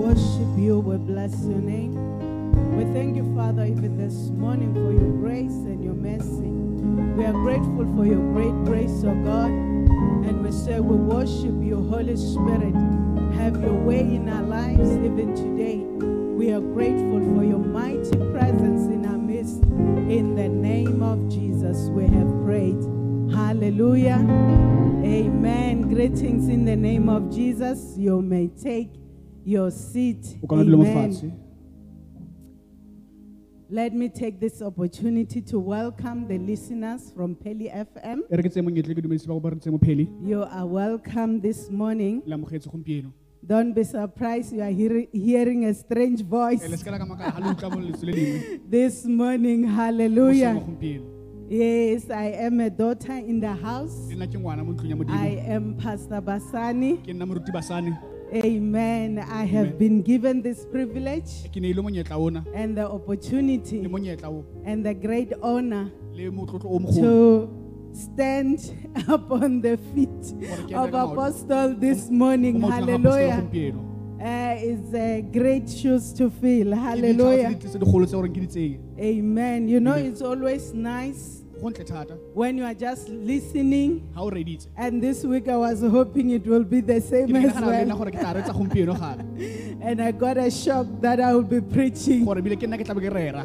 worship you. We bless your name. We thank you, Father, even this morning for your grace and your mercy. We are grateful for your great grace, O God. And we say we worship you, Holy Spirit. Have your way in our lives even today. We are grateful for your mighty presence in our midst. In the name of Jesus, we have prayed. Hallelujah. Amen. Greetings in the name of Jesus. You may take your seat. O ka nna o dule mo Amen. Let me take this opportunity to welcome the listeners from Peli FM. re ke tseye monyetla ke dumedise ba go ba re ntse mo pheli You are welcome this morning. le amogetse gompieno Don't be surprised you are hear- hearing a strange voice le seka la ka maka ga le utlwa mo letso le lengwe this morning. Hallelujah. Yes, I am a daughter in the house. le nna ke ngwana mo ntlong ya I am Pastor Basani. Ke nna moruti basane Amen. I have Amen. been given this privilege ke ne ile monyetla ona and the opportunity and the great honor le motlotlo o mogolo to stand upon the feet of. Apostle this morning. maotong a apostolo Hallelujah. Uh, it's a great shoes to fill. Hallelujah. tse di- tse digolo tse gore ke di tseye Amen. You know, it's always nice go ntle thata when you are just listening. ga o reditse And this week I was hoping it will be the same as nagana le nna well. gore ke tla retsa gompieno gape And I got a shock that I will be preaching. gore bile ke nna ke tlabe ke rera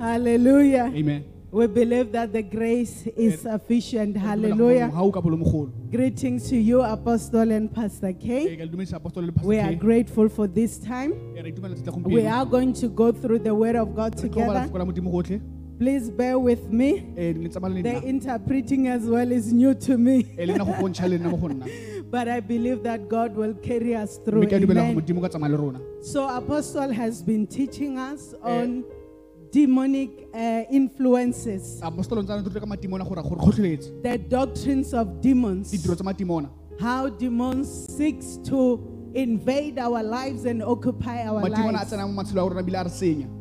Hallelujah. amen We believe that the grace is sufficient. Hallelujah. o ka bolo mogolo Greetings to you, Apostle and Pastor K. ke le dumedisa apostolo le We are grateful for this time. Re itumelela tsa We are going to go through the Word of God re tlo bala together. Lefoko la modimo gotlhe Please bear with me. Eh, le tsamaya le The interpreting as well is new to me, Eh, le nna go bontšha le nna mo go nna. But I believe that God will carry us through. mme ke a dumela gore Amen. modimo ka tsamaya le rona. So, Apostle has been teaching us on demonic uh, influences, apostolo ntse a nthutile ka matimona gore gore kgotlheletse. The doctrines of demons, ditiro tsa matimona how demons seeks to invade our lives and occupy our lives.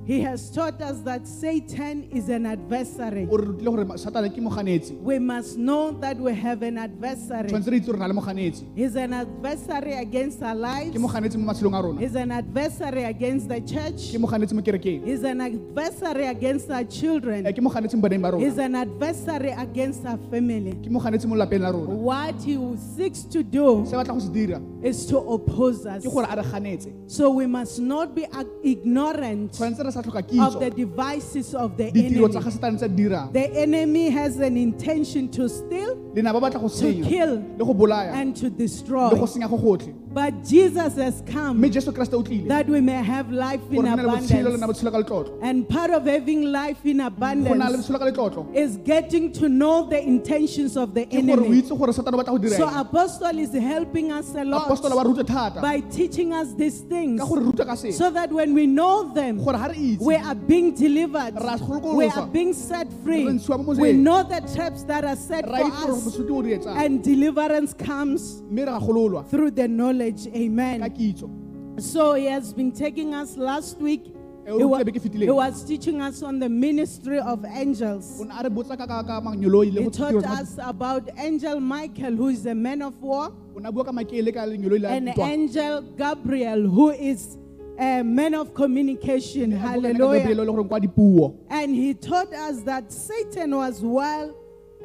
Tsena mo matshelo a rona bile a re senya He has taught us that Satan is an adversary. o re rutile gore satane ke moganetsi We must know that we have an adversary. tshwanetse re itse gore na le moganetsi He's an adversary against our lives. ke moganetsi mo matshelong a rona He's an adversary against the church. moganetsi mo kerekeng He's an adversary against our Eh, children. ke moganetsi mo baneng ba He's an adversary against our family. ke moganetsi mo lapeng la rona What he seeks to do se batla go se dira is to oppose us. ke gore a re ganetse So we must not be ag- ignorant tshwanetse re sa tlhoka of the devices of the enemy. ga satane tse di dirang The enemy has an intention to steal, to kill, le go bolaya and to destroy. senya go gotlhe But Jesus has come mme jesu kreste o tlile that we may have life in gore re na le botshelo le na abundance. botshelo ka letlotlo And part of having life in abundance botshelo ka letlotlo is getting to know the intentions of the ke gore o enemy. itse gore satane o batla go dira So. Apostle is helping us a lot ba ruta thata by teaching us these things ka gore ruta ka se so that when we know them, gore ga re itse we are being delivered. We are being set free. Re ntshiwa mo We know the traps that are set for us. bosodi o re etsang And deliverance comes mme re ga gololwa through the knowledge. Amen. So he has been taking us last week. He, rutile wa- beke fetileng. he was teaching us on the ministry of angels. He taught us about Angel Michael, who is a man of war, o ne a bua ka makele ka lenyoloi la and Angel Gabriel, who is a man of communication. A bua ka ena ka Hallelujah. Gabriele, le gore kwa dipuo And he taught us that Satan was well,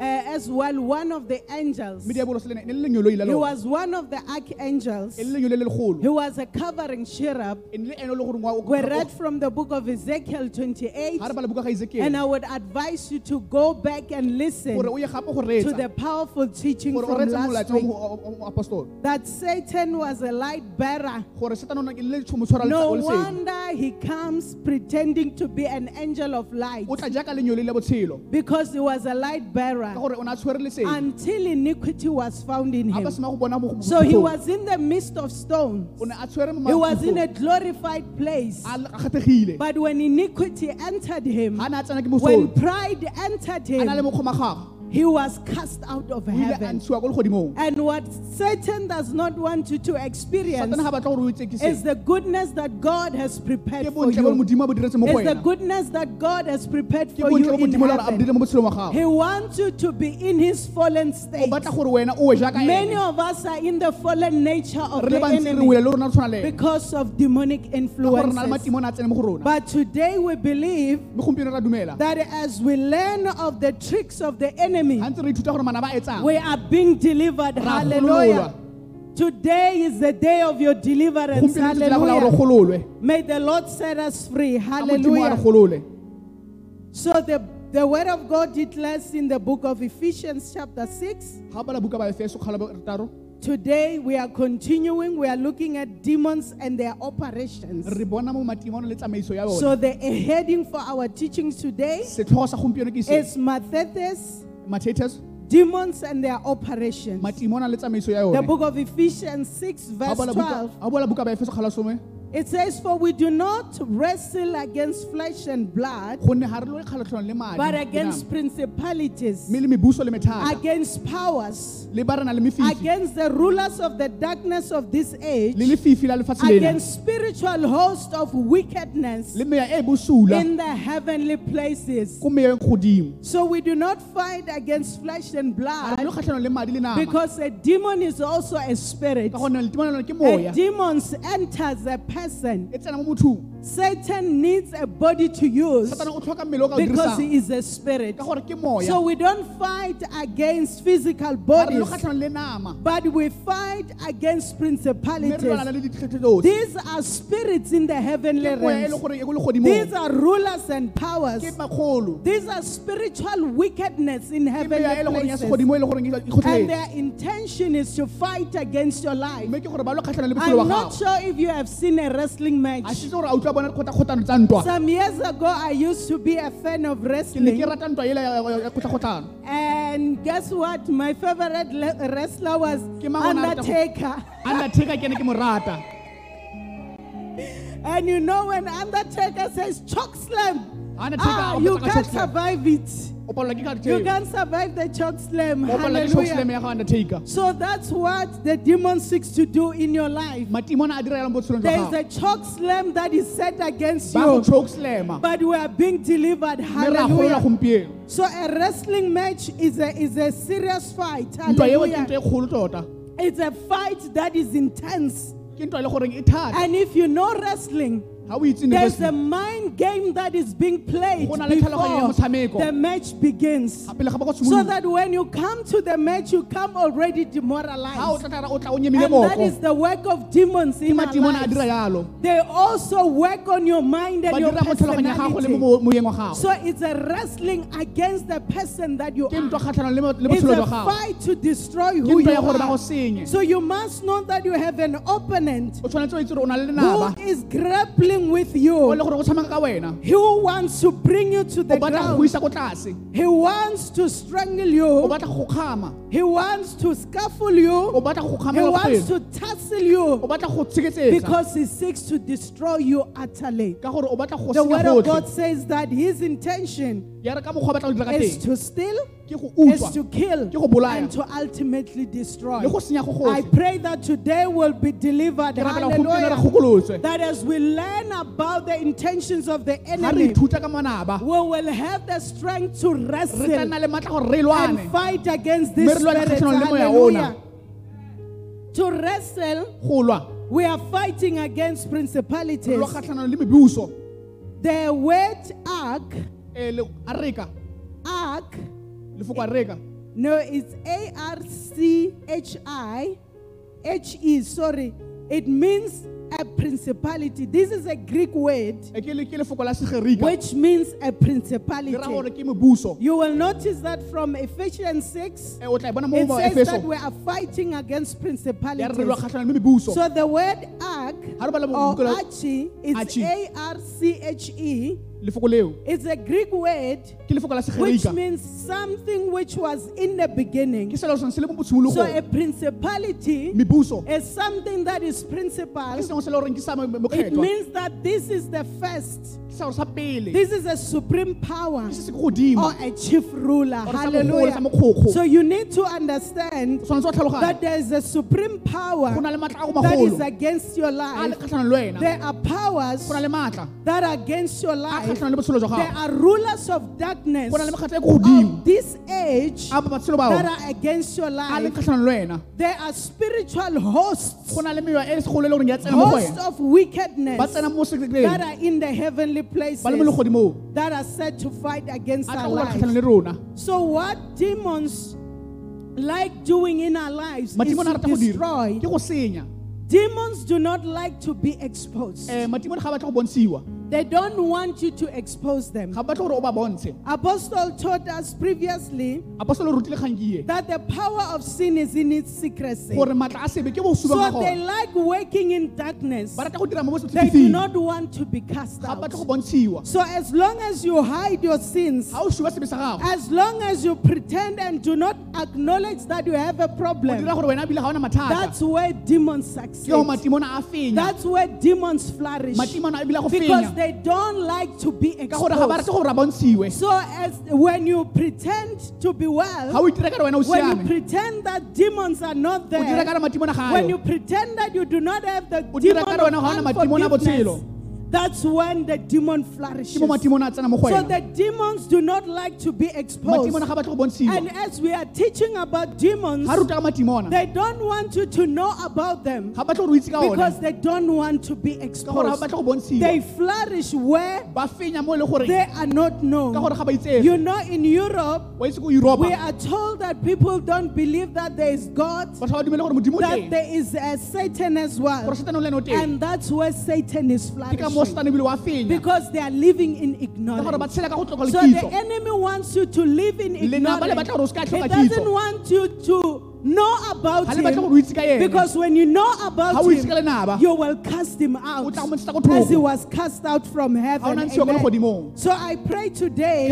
uh, as well, one of the angels. mme diabolo se le ne- ne le lenyoloi la He was one of the archangels. le lenyoloi le legolo He was a covering cherub. ne le ene o le gore wa- We read from the book of Ezekiel 28. ga re bala buka ga And I would advise you to go back and listen gore o ye gape go to the powerful teaching from last week wa mo- wa apostolo that Satan was a light bearer. gore satane o na- le tšhomo tshwara No wonder he comes pretending to be an angel of light o tla jaaka lenyoloi la botshelo because he was a light bearer gore o ne a tshwere lesedi. Until iniquity was found in him. sena go bona mo- mo- So he was in the midst of stones. o ne a tshwere mo He was in a glorified place. a le- a kgethegile. But when iniquity entered him, ga ne a tsena ke when pride entered a na le him, he was cast out of o ile a heaven. ntshiwa ko legodimong And what Satan does not want you to experience satana ga batla gore o itsekise is the goodness that God has prepared for you. modimo a bo diretse mo go Is the goodness that God has prepared for you in modimo le gore a bo heaven. dirile mo botshelong wa gago He wants you to be in his fallen state. batla gore wena o we jaaka Many of us are in the fallen nature of the le bantsi re enemy wele le rona re tshwana le ene because of demonic ka gore re na le influences. matimo a tsene mo go rona But today we believe mme gompieno ra dumela that as we learn of the tricks of the enemy, ga ntse re ithuta gore mana ba etsang we are being delivered. Hallelujah. Today is the day of your deliverance. gompieno le tsela go la gore o Hallelujah. May the Lord set us free. ka modimo a re Hallelujah. So the, the word of God declares in the book of Ephesians chapter 6. ga o bala buka ba efeso kgala rataro Today we are continuing. We are looking at demons and their operations. re bona mo matimano le tsamaiso ya So the heading for our teachings today setlhogo sa gompieno ke se is Mathetes, demons and their operations. matimona le tsamaiso ya The book of Ephesians 6 verse o bala buka- 12. ga o bala buka ba efeso kgala some It says, For we do not wrestle against flesh and blood, gonne ga re lo kgalatlhano le madi but against principalities, mme le mebuso le methata. against powers, le ba re na le mefifi. Against the rulers of the darkness of this age, le lefifi la lefatshe lena. against spiritual hosts of wickedness le meya bosula in the heavenly places. ko meyeng godimo So we do not fight against flesh and ga re lo blood kgatlhano le madi le nama. because a demon is also a spirit. ka gonne letimana A demon enters a person. tsena mo mothong. Satan needs a body to use satana o tlhoka mmele o ka o because he is a spirit. ka gore ke moya. So we don't fight against physical ga re lo bodies, kgatlhano le nama but we fight against mme re lwana principalities. le ditlhetlhe tsotlhe These are spirits in the heavenly ke moya le realms. gore ko le These are rulers and powers. These are spiritual wickedness in ke meya le heavenly places. segodimo le goreng And their intention is to fight against your life. mme ke gore ba lo kgatlhano le botshelo I'm not sure if you have seen a wrestling match. sitse gore a utlwa bona kgotlakgotlano tsa ntwa Some years ago, I used to be a fan of wrestling. And guess what? My favorite wrestler was Ke mang o ne a rata go- Undertaker. undertaker ke ne ke mo rata And you know when Undertaker says choke slam, Undertaker ah, you can't survive it. O palelwa ke ka You can't survive the choke slam. o palelwa ke choke slam Hallelujah. ya ga undertaker So that's what the demon seeks to do in your life. There is a dira yalang botshelong There jwa is a gago choke slam that is set against you, but we are being delivered. mme re a golola Hallelujah. So a wrestling match is a is a serious fight. ntwa eo ke ntwa Hallelujah. tota It's a fight that is intense. ke ntwa le goreng thata And if you know wrestling, ga o itse ne there's a mind game that is being played Go na le tlhaloganyo ya before the match begins. ga pele ga ba go So that when you come to the match, you come already demoralized. tlatara o tla o nyemile And that is the work of demons in our lives. They also work on your mind and your dira mo tlhaloganya ya gago le personality. mo moyeng wa gago So it's a wrestling against the person that you are. ntwa kgatlhanong le mo- le It's a fight to destroy who you ntwa ya gore ba go are. So you must know that you have an opponent o tshwanetse o itse gore o na le who is grappling with you. le gore go tshameka ka wena Who wants to bring you to the ground? isa ko tlase He wants to strangle you. batla go kgama He wants to scuffle you. He wants to tussle you batla go tsheketsetsa because he seeks to destroy you utterly. ka gore o batla go The word of God says that his intention ya re ka mokgwa o batla go dira ka is to steal, is to kill, and to ultimately destroy. I pray that today will be delivered. ke rapela gompieno re Hallelujah. That as we learn about the intentions of the enemy, ithuta ka manaba we will have the strength to re wrestle nna le maatla gore re and fight against this spirit. Hallelujah. To wrestle, we are fighting against principalities. lwa kgatlhanong le mebuso The word ark, ark, lefoko a reka no, it's A R C H I H E, sorry. It means a principality. This is a Greek word e ke le- ke lefoko la segerika which means a ke ra principality. ke mebuso You will notice that from Ephesians 6, Eh, o tla e bona mo it says that we are fighting against ya re re lwa principalities. kgatlhanong le mebuso So the word ark ga re bala or archie, Archie. A R C H E. lefoko leo It's a Greek word ke lefoko la which segerika means something which was in the beginning. ke selo sone se le mo So a principality mebuso is something that is principal sengwe se le goreng ke sa mo- mo- It mokgethwa means that this is the first. ke sa sa pele This is a supreme power ke se se ke godimo or a chief ruler. Or sa mogolo, Hallelujah. So you need to understand tshwanetse wa tlhaloganya that there is a supreme power go na le maatla a go that is magolo against your a le life. kgatlhanong le wena There are powers go na le maatla that are against your a life. Kgatlhanong le botshelo jwa There are rulers of darkness go na le mekgatlho ko godimo. of this age that are against your life. kgatlhanong le wena. There are spiritual hosts, go na le mewa segolo le goreng ya tsena mo go hosts of wickedness that are in the heavenly places ba le mo legodimong. that are set to fight against our lives. kgatlhanong le rona. So what demons like doing in our lives is to rata go dira destroy. ke go senya. Demons do not like to be exposed. Eh, matimo ga batla go bontshiwa They don't want you to expose them. ga ba batla gore o ba bontshe Apostle taught us previously apostolo o rutile kgang that the power of sin is in its secrecy. gore matla a sebe ke bosuba ba So they like working in darkness. ba rata go dira mo They do not want to be cast ga ba batla go out. So as long as you hide your sins, ga o shuba sebe sa gago as long as you pretend and do not acknowledge that you have a problem, dira gore wena ebile ga ona mathata that's where demons succeed. go matimo na a fenya That's where demons flourish. matimo na ebile a go Because fenya they don't like to be ka gore ga ba rate exposed. So as when you pretend to be well, o itira ka re wena o when you pretend that demons are not o dira ka there, re matimo na ga when you pretend that you do not have the demon ka re wena ga o na of unforgiveness. That's when the demon flourishes. mo matimo na a tsena mo go So the demons do not like to be exposed. matimo na ga batla go bontshiwa And as we are teaching about demons, ga ruta ka matimo ona they don't want you to know about them ga batla gore o itse ka because they don't want to be exposed. batla go bontshiwa They flourish where ba fenya mo le gore they are not known. gore ga ba itsege You know, in Europe, wa itse ko europa we are told that people don't believe that there is God, batho ga ba dumele gore modimo o that there is a Satan as well. satane o le ene o teng And that's where Satan is flourishing satane ebile wa fenya because they are living in ka gore ba ignorance. tshela ka go tlhoka So the enemy wants you to live in Lena ba le ignorance. batla gore o ska He doesn't want you to know about ga le batla him. gore o itse ka ene because when you know about o itse ka him, you will cast him out tla go mo ntshetsa ko as he was cast out from heaven. ona ntshiwa ko Amen. So I pray today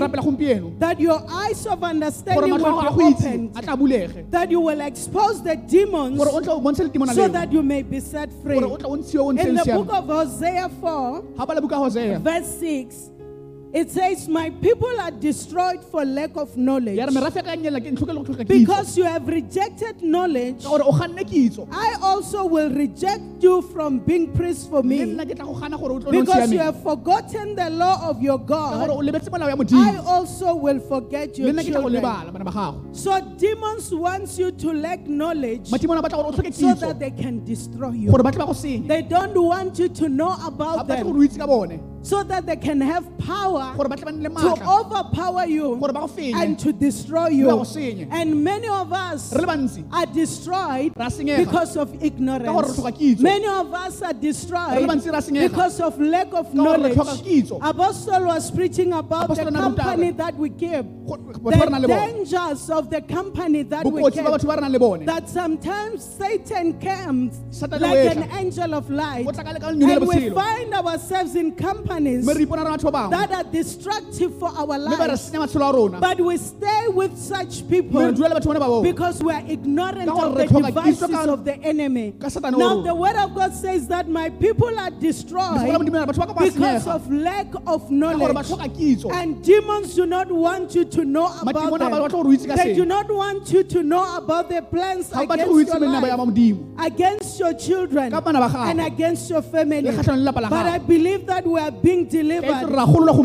that your eyes of understanding will be a go itse opened, a tla bulege. that you will expose the demons gore o tle o bontshe letimona so that you may be set free. gore o tle o ntshiwe o ntshe In the book of Hosea 4, ga ba le buka hosea. verse 6, it says, My people are destroyed for lack of knowledge. ya re merafe ya ka nyelela ke ntlhoke le go tlhoka kitso. Because you have rejected knowledge, ka gore o ganne kitso. I also will reject you from being priest for me. nna ke tla go gana gore o tlo le o Because you have forgotten the law of your God, o lebetse molao ya I also will forget your nna ke tla go children. lebala bana ba gago. So demons wants you to lack knowledge matimo a batla gore o tlhoke so that they can destroy you. gore ba tle ba go senye They don't want you to know about them o itse ka bone so that they can have power gore ba tle ba nne le to overpower you gore ba go fenye. and to destroy you. And many of us re are destroyed because of Ka gore re ignorance. Many of us are destroyed bantsi ra senyega. because of lack of Ka gore re knowledge. Apostle was preaching about the Apostle na ruta company that we keep, Go- batho ba re nang the dangers of the company that we keep. batho ba re nang le bone. That sometimes Satan comes like an angel of light, o tla ka le ka lenyone le and we find ourselves in companies mme re ipona re batho ba bangwe that are destructive for our mme ba re lives. senya matshelo a rona But we stay with such people re dula le batho bone ba bone because we are ignorant of the devices of the enemy. ka Satane o Now, the word of God says that my people are destroyed modimo ya re, batho ba ka ba because of lack of ka gore ba knowledge. And demons do not want you to know about them. gore o itse ka They do not want you to know about their plans against batle go itse your life, against your children, ka bana ba gago and against your family. le kgatlhanong le lapa la But I believe that we are being Ka itse re delivered.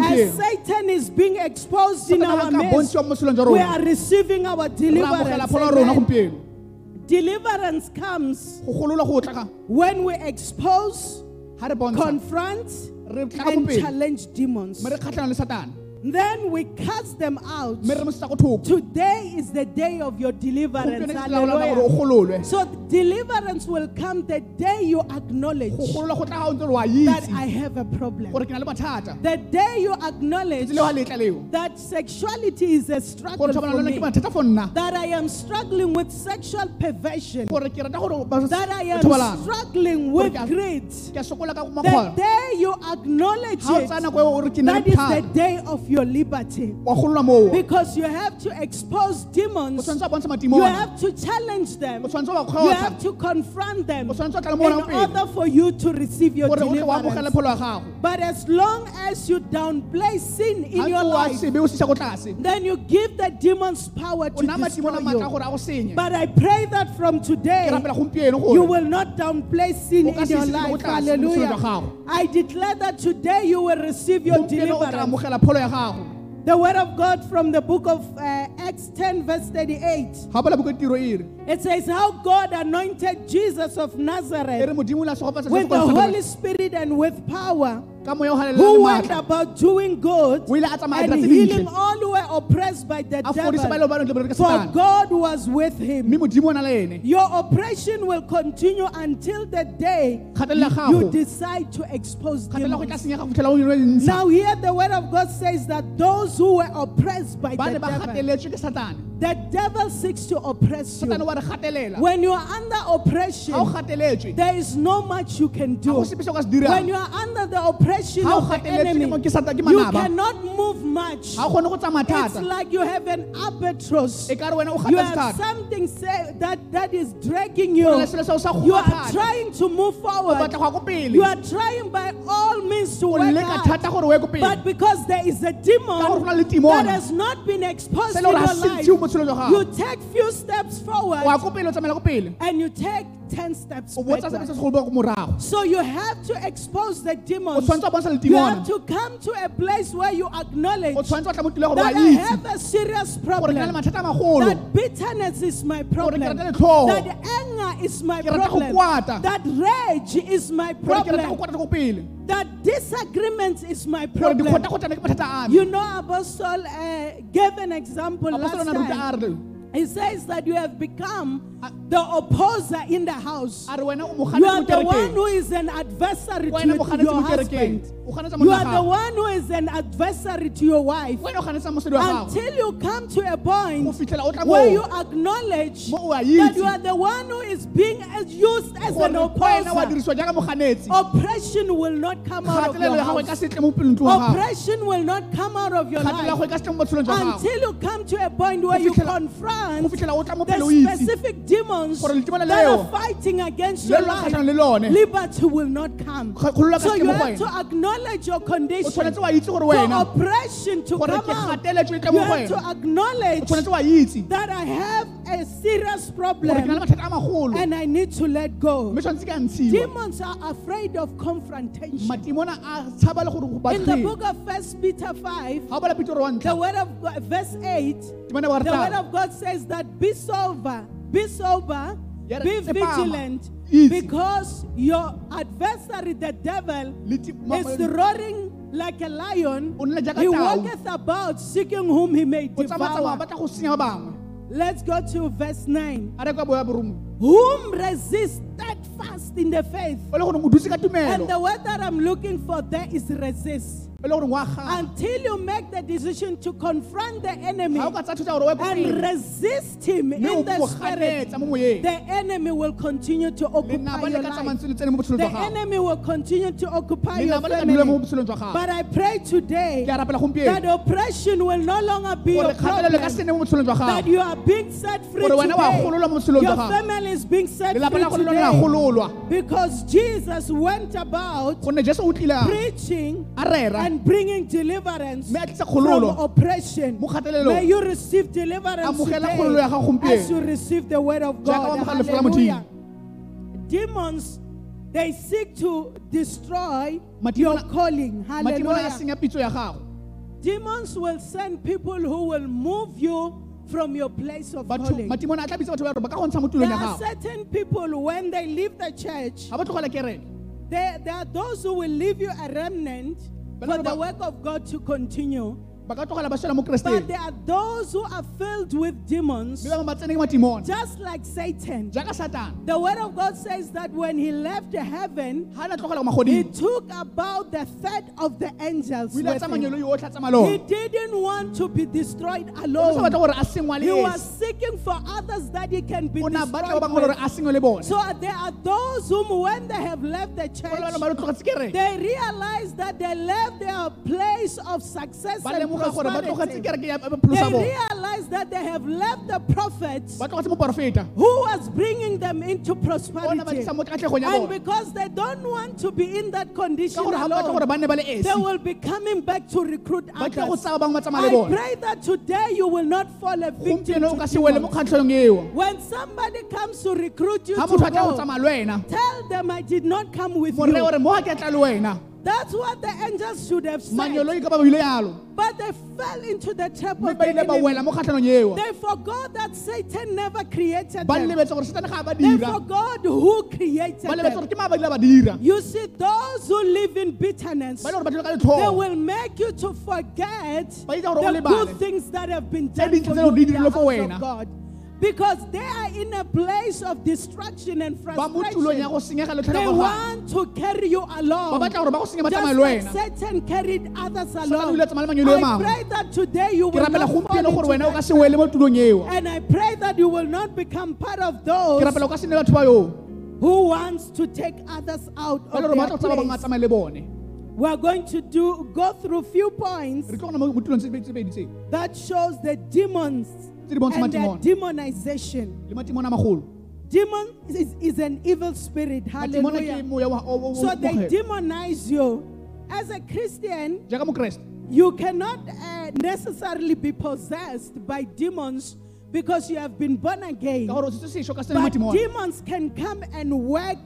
As Satan is being exposed in our midst, bontshiwa mo botshelong jwa we are receiving our deliverance. pholo ya rona Amen. gompieno Deliverance comes go golola go tla ga when we expose, ga re bontsha confront, re tla ka and challenge demons. Mme re kgatlhana le satane Then we cast them out. mme re mo setsa go thoko Today is the day of your deliverance. gompieno ke laola gore o Hallelujah. So deliverance will come the day you acknowledge go golola go tla ga o ntse re wa that I have a problem. gore ke na le mathata The day you acknowledge tse leo ga letla leo that sexuality is a struggle for me. ke mathata for nna That I am struggling with sexual perversion. gore ke rata gore ba- That I am struggling with greed. ke a sokola ka The day you acknowledge it, tsaya nako eo ore ke na that is the day of ke your liberty. wa gololwa moo Because you have to expose demons. You have to challenge them. You have to confront them o tshwanetse wa tla le in order for you to receive your gore o tle o amogele deliverance. pholo ya gago But as long as you downplay sin in your life, sebe o sisa ko tlase then you give the demons power to destroy you. gore a go senye But I pray that from today, you will not downplay sin in your life. tlase mo botshelong Hallelujah. I declare that today you will receive your gompieno o tla deliverance. Amogela pholo ya gago The word of God from the book of uh, Acts 10, verse 38. ga bola boko tiro e re. It says how God anointed Jesus of Nazareth modimo la segopa with the Holy Spirit and with power, ka moya o who went about doing good o ile a tsamaya and healing all who were oppressed by the a fodisa ba ile devil. ba ntle ba re ke For God was with him. mme modimo o na le ene. Your oppression will continue until the day you decide to expose demons. senyega go fitlhela o yone le ntsha Now, here the word of God says that those who were oppressed by the devil, gateletswe ke satane the devil seeks to oppress you. wa re gatelela When you are under oppression, there is no much you can do. sepe se o ka se When you are under the oppression ga o of the enemy, mo- ke sata- ke you cannot move much. ga o kgone go tsamaya It's like you have an albatross. ka re wena o You have something say, that, that is dragging o na le you. selo seo sa You are trying to move forward. batla go ya ko pele You are trying by all means to work leka hard. thata gore o ye ko pele But because there is a demon go na le that has not been exposed in your life, ntshiwe mo tshelong jwa you take few steps forward ko pele o tsamaela ko pele and you take 10 steps o botsa sebe se backward. se go boa ko morago So you have to expose the demons. tshwanetse wa bontsha You have to come to a place where you acknowledge o tshwanetse wa tla mo tile gore wa that I have a serious gore ke na le problem. mathata a magolo That bitterness is my problem. That anger is my Ke rata go problem. That rage is my gore ke rata go problem. kwata ko pele That disagreement is my problem. dikgotakgotane ke mathata a me You know, Apostle uh, gave an example last apostolo na ruta a time. He says that you have become Uh, the opposer in the house. a re wena o You are the one who is an adversary to, o to ganetse your husband. You are the one who is an adversary to your wife. wena o ganetsa mosadi wa gago Until you come to a point fitlhela o tla where you acknowledge mo o a that you are the one who is being used as an opposer. dirisiwa jaaka moganetsi Oppression will not come out of your ya gago e ka house. se tle mo pelong wa gago Oppression will not come out of your kgatelelo ya gago life ka se tle mo botshelong jwa gago. Until you come to a point where you confront fitlhela o tla mo the specific demons Gore that leo, are fighting against le your life. kgatlhanong le lone Liberty will not come. Kga- kgololo ka So you go have wena. to acknowledge your o condition. tshwanetse wa itse gore For wena oppression to gore come ke out, gateletswe you go have to wena o acknowledge tshwanetse wa itse that I have a serious gore ke na le problem mathata a magolo and I need to let go. mme tshwanetse ke ntshiwa Demons are afraid of confrontation. matimona a tshaba le gore go In the book of First Peter 5, ga o bala pitoro wa the ntlha word of God, verse 8, timone wa the word of God says that be sober, be sober, be vigilant, because your adversary, the devil, le ti- ma- is roaring like a lion. O nna jaaka He walketh about seeking whom he may devour. batla go senya ba bangwe Let's go to verse 9. a re kwa boya borongwe Whom resist steadfast in the faith. o le gore o dutse ka And the word that I'm looking for there is resist. O le gore wa gana Until you make the decision to confront the enemy ga o ka tsaya thusa gore o ye ko and resist him in the spirit, ganetsa mo moyeng the enemy will continue to occupy your life. tsamantse le tsene mo botshelong The enemy will continue to occupy your lenaba le ka dula mo family. botshelong jwa gago But I pray today ke a rapela that oppression will no longer be your problem. sene mo botshelong jwa That you are being set free gore wena wa today. gololwa mo botshelong Your family is being set free la go le lone la today. Because Jesus went about gonne jesu o tlile a- preaching and bringing deliverance from oppression. May you receive deliverance Amogela kgololo ya gago today as you receive the word of God. o amogela lefu la Hallelujah. Demons, they seek to destroy your calling. Hallelujah. senya pitso ya gago Demons will send people who will move you from your place of calling. matimona a tla bitsa batho ba gore ba ka go ntsha mo There are certain people when they leave the church, ga ba tlogela kereke there, there are those who will leave you a remnant Bana for the work of God to continue. Ba ka tlogela ba swela mo But there are those who are filled with demons, mme ba bangwe ba tsene ke matimona just like Satan. The word of God says that when he left heaven, ga a na tlogela ko he took about the third of the angels o ile a with him. nyelo yotlhe a tsamaya He didn't want to be destroyed alone. He was seeking for others that he can be destroyed ba bangwe gore with. a sengwe le bone So uh, there are those whom, when they have left the go le bana ba church, re tlogetse kereke they realize that they left their place of success and lemoga lemoga gore ba tlogetse prosperity. They pholosa bona realize that they have left the prophet ba tlogetse moporofeta who was bringing them into prosperity. tlisa mo katlegong ya And because they don't want to be in that condition ka gore ga ba batla gore alone, ba nne ba le they will be coming back to recruit others. tsaya ba bangwe ba tsamaya le I pray that today you will not fall a victim to ka se wele mo demons. When somebody comes to recruit you to motho a tla go go, tsamaya le wena tell them I did not come with you. Gore mo ga ke tla le wena That's what the angels should have said. manyolo ka ba buile yalo But they fell into the trap of the enemy. wela mo kgatlhanong eo They forgot that Satan never created them. lebetse gore setane ga ba They forgot who created them. ke maa ba dila ba dira You see, those who live in bitterness, ba ile gore ba dira ka they will make you to forget Ba etsa gore o the good things that have been done for you in the house of God. Because they are in a place of destruction and ba mo tulong ya go frustration. They want to carry you along. batla gore ba go senye ba Just like Satan carried others along. ile a tsamaya le manyolo a I pray that today you will not fall gompieno gore wena o ka into se wele mo tulong eo that. And I pray that you will not become part of those rapela o ka se nne batho ba yo who wants to take others out of their tla tsaba bangwe a place. tsamaye le bone We are going to do go through few points re tlo gona mo mo tulong tse pedi tse pedi tse that shows the demons tse di bontsha and their demonization. le matimona a magolo Demon is, is an evil spirit. Hallelujah. So they demonize you. As a Christian, you cannot uh, necessarily be possessed by demons because you have been born again. ka gore o setse sešo ka sene But demons can come and work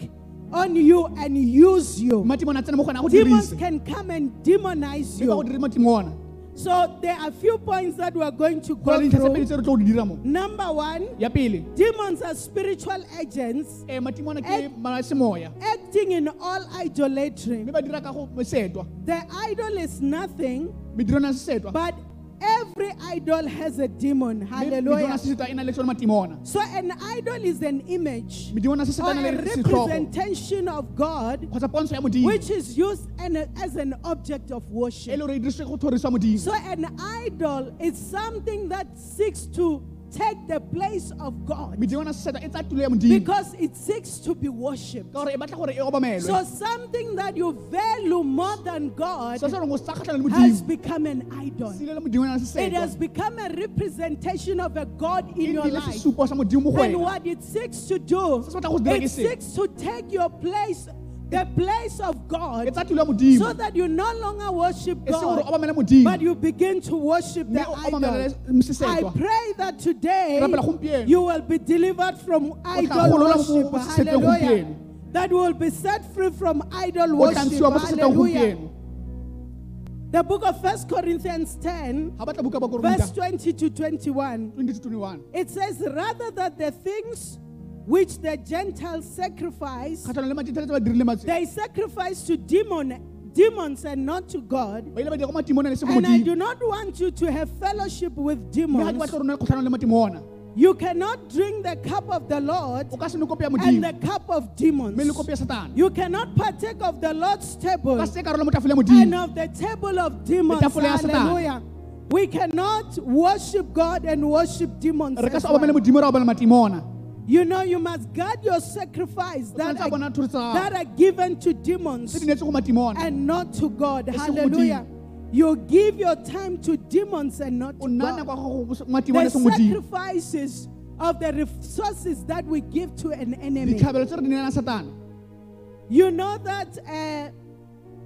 on you and use you. matimona a tsene mo gone a go Demons can come and demonize mme ba go you. So there are a few points that we are going to go na go le dintlha tse pedi through. tse re tlo go di dira mo? Number one, ya pele. demons are spiritual agents eh matimona ke ma- semoya acting in all idolatry. mme ba dira ka go setwa. The idol is nothing, mediro na sesetwa but every idol has a demon. Hallelujah. sesetwa na le tsone matimona So an idol is an image or a representation of God kgotsa pontsho ya modimo which is used as an object of worship. le gore diriswe go thorisiwa modimo So an idol is something that seeks to take the place of God. Mediro na sesetwa tsaya tulo ya modimo. Because it seeks to be worshipped. ka gore batla gore obamelwe. So something that you value more than God se se gore go sa kgatlhana le has become an idol. se ile le modimo na It has become a representation of a God in your life. sesupo sa modimo mo go And what it seeks to do, se se batla go se dira it seeks to take your place, the place of God, tsaya tulo ya modimo so that you no longer worship se gore o God, but you begin to worship the idol. I pray that today Ke rapela gompieno. you will be delivered from idol worship. Hallelujah. That will be set free from idol worship. tlantshiwa mo sesetang Hallelujah. The book of First Corinthians 10, ga batla buka ba verse korinta 20 to 21. 20 to 21 It says, rather that the things which the Gentiles sacrifice, kgatlhano le matitha tse ba dirile matse they sacrifice to demon, demons and not to God. ba ile ba dira go matimona le se go And I do not want you to have fellowship with mme ga ke demons. batla gore o nne le kgotlhano le matimona You cannot drink the cup of the Lord o ka se nne kopi ya and the cup of demons. mme le kopi ya satane You cannot partake of the Lord's table ka se karolo mo tafole ya and of the table of demons. tafole ya Satana. Hallelujah. We cannot worship God and worship demons. Re ka as se obamele well. modimo re obamele matimona You know, you must guard your sacrifice that are, bona thori tsa that are given to demons tse di neetse go matimona and not to God. Hallelujah. You give your time to demons and not to God. The le seng modimo sacrifices of the resources that we give to an enemy. ditlhabelo tse re di neelang satane You know that, uh,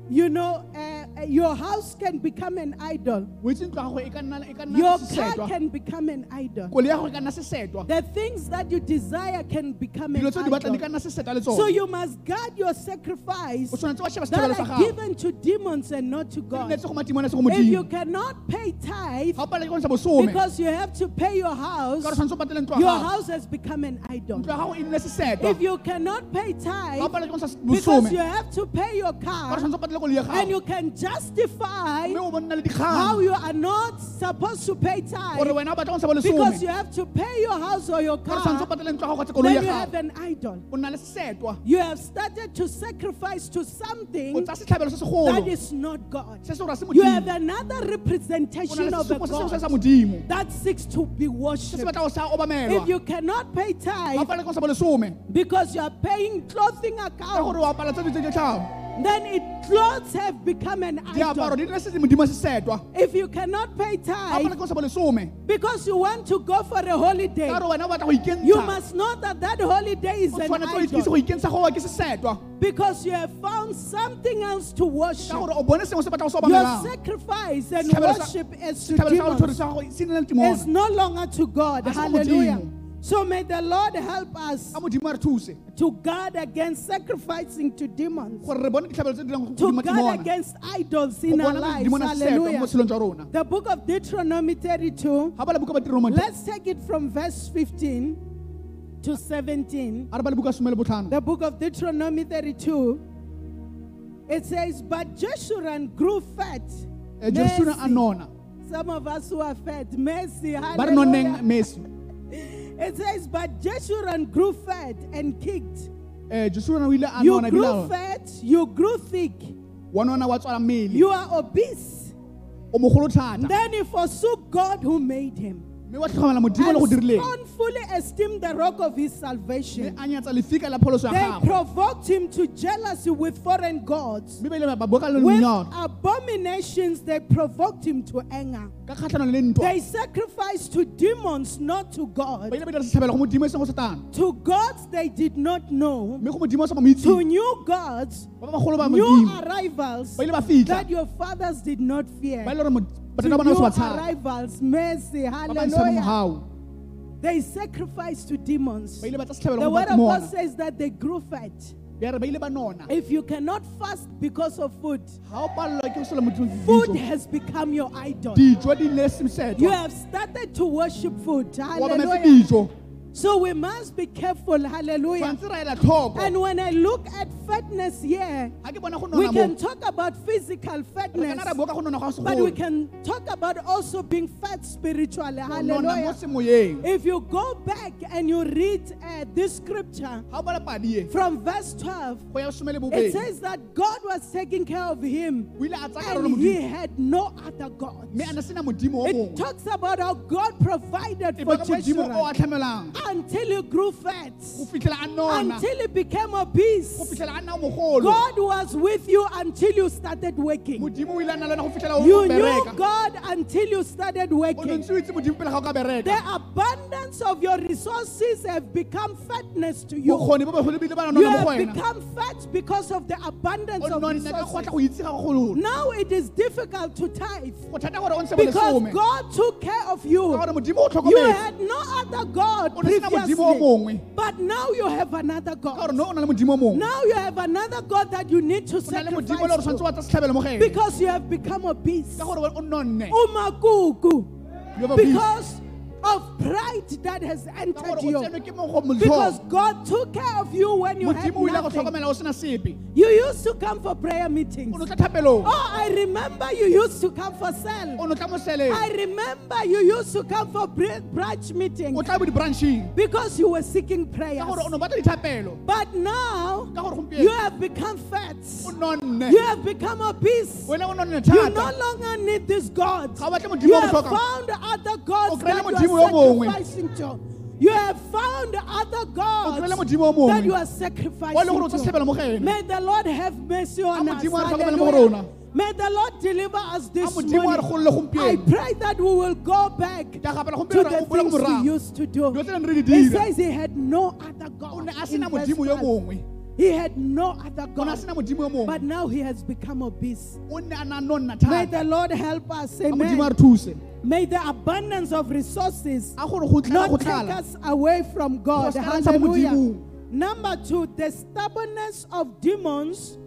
you know, uh, uh, your house can become an idol. o itse ntlo ya gago ka nna ka nna Your car can become an idol. koloi ya gago ka nna sesetwa The things that you desire can become an dilo tse o di batlang di idol. ka nna sesetwa le So you must guard your sacrifice o tshwanetse wa sheba setlhabelo that are given to demons and not to God. neetse go matimona le se go If you cannot pay tithe ga o palelwa ke go ntsha bosome because you have to pay your house, ka gore tshwanetse o patele ntlo ya your house has become an idol. ntlo ya gago nnile sesetwa If you cannot pay tithe palelwa ke go ntsha because you have to pay your car tshwanetse o patele koloi ya and you can justify mme o bonna le how you are not supposed to pay tithe. Wena o batla go ntsha bo because you have to pay your house or your ka gore tshwanetse o car, patele ntlo ya gago kgotsa koloi then you have an idol. o nna le sesetwa You have started to sacrifice to something tsaya setlhabelo se that is not God. se se gore se You have another representation of a sesupo se sengwe se sa God that seeks to be worshipped. batla go sa If you cannot pay tithe palelwa ke go ntsha bo lesome because you are paying clothing account gore wa pala tse di tse di tlhago then it clothes have become an idol. di dira se se modimo se setwa If you cannot pay tithe bona ka sa bo lesome because you want to go for a holiday, ka gore wena o batla go you must know that that holiday is an idol go ikentsha gowa ke sesetwa because you have found something else to worship. ka gore o bone sengwe se batla go se Your sacrifice and worship is to demons. sa gago se nne le It's no longer to God. Ga se go Hallelujah. So may the Lord help us ka modimo a re thuse to guard against sacrificing to demons, gore re bone ditlhabelo tse di dirang to guard against idols in our lives. dimona se setwa mo Hallelujah. botshelong jwa rona The book of Deuteronomy 32, ga ba le buka ba tirong monte let's take it from verse 15 to 17. a re ba le buka some le botlhano The book of Deuteronomy 32, it says, But Jeshurun grew fat. Eh, Jeshurun a Mercy. Some of us who are fat, mercy, ba re nonneng hallelujah. It says, But Jeshurun grew fat and kicked. Eh, o You grew fat, you grew thick, wa nona wa tswala you are obese. Then he forsook God who made him. Mme wa tlhokomela modimo le go And dirileng scornfully esteemed the rock of his salvation. a nyatsa lefika la pholoso ya They provoked him to jealousy with foreign gods. mme ba ile ba boka le With abominations, they provoked him to anger. ka kgatlhanong le ntwa They sacrificed to demons, not to God. ile ba dira setlhabelo go modimo seng go satana To gods they did not know. mme go modimo o sa ba To new gods, ba ba bagolo ba new arrivals ba ile ba fitlha that your fathers did not fear. Ba ile gore mo- To batata ba new ba se ba tshaba arrivals, mercy, hallelujah. They sacrificed to demons. ba ile ba tsa setlhabelo The word of God says that they grew fat. ya re ba ile ba nona If you cannot fast because of food, ga o palelwa ke go food has become your idol. dijo di ne You have started to worship food. wa ba metse Hallelujah. So we must be careful. Hallelujah. tshwanetse ra ela tlhoko And when I look at fatness here, ga ke bona go we can talk about physical fatness, kana ra boka go nona ga but we can talk about also being fat spiritually. Go nona mo Hallelujah. If you go back and you read uh, this scripture ga o bala padi from verse 12, go ya some le it says that God was taking care of him o ile a tsaya karolo and he had no other God. mme a ne sena modimo o It talks about how God provided for baka modimo o a Jeshurun tlhamelang until you grew fat, go fitlhela a nona until you became obese. a nna mogolo God was with you until you started working. modimo o ile a nna le wena go fitlhela o You knew God until you started working. ntse o itse modimo pele ga o ka bereka The abundance of your resources have become fatness to you. bokgoni bo bogolo bile ba You have become fat because of the abundance of resources. gotla go itse ga gogololo Now it is difficult to tithe go thata gore o ntshe bo because God took care of you. gore modimo o You had no other God o ne sena modimo o previously, but now you have another God. no o na le modimo o mongwe Now you have another God that you need to o na le modimo le gore sacrifice to wa tsa setlhabelo mo gene because you have become obese. ka gore o nonne Umakuku. A beast. Because of pride that has entered you. tsenwe ke mo go Because God took care of you when you had nothing. tlhokomela o sena sepe You used to come for prayer meetings. ne o tla thapelong Oh, I remember you used to come for cell. o ne o tla mo seleng I remember you used to come for branch meetings tla bo di-branching because you were seeking prayers. ka gore o ne o batla dithapelo But now you have become fat. You have become obese. You no longer need this God. ga o batle You have found other gods that modimo you yo are mongwe. sacrificing to. You have found other gods kry-ile modimo o that you are wa le gore o sacrificing to. setlhabelo mo gene May the Lord have mercy on us. modimo a re tlhokomele mo go Hallelujah. May the Lord deliver us this modimo a re morning. I pray that we will go back ke a gapela to the things we used to do. dilo tse neng re di It dira says he had no other God. Ne a in sena verse modimo yo 12. mongwe He had no other o ne a God. sena modimo yo mongwe But now he has become obese. May the Lord help us. a modimo a Amen. May the abundance of resources a gore go tlala go not take us away from God. Go seka ntsha mo Hallelujah. Number two, the stubbornness of demons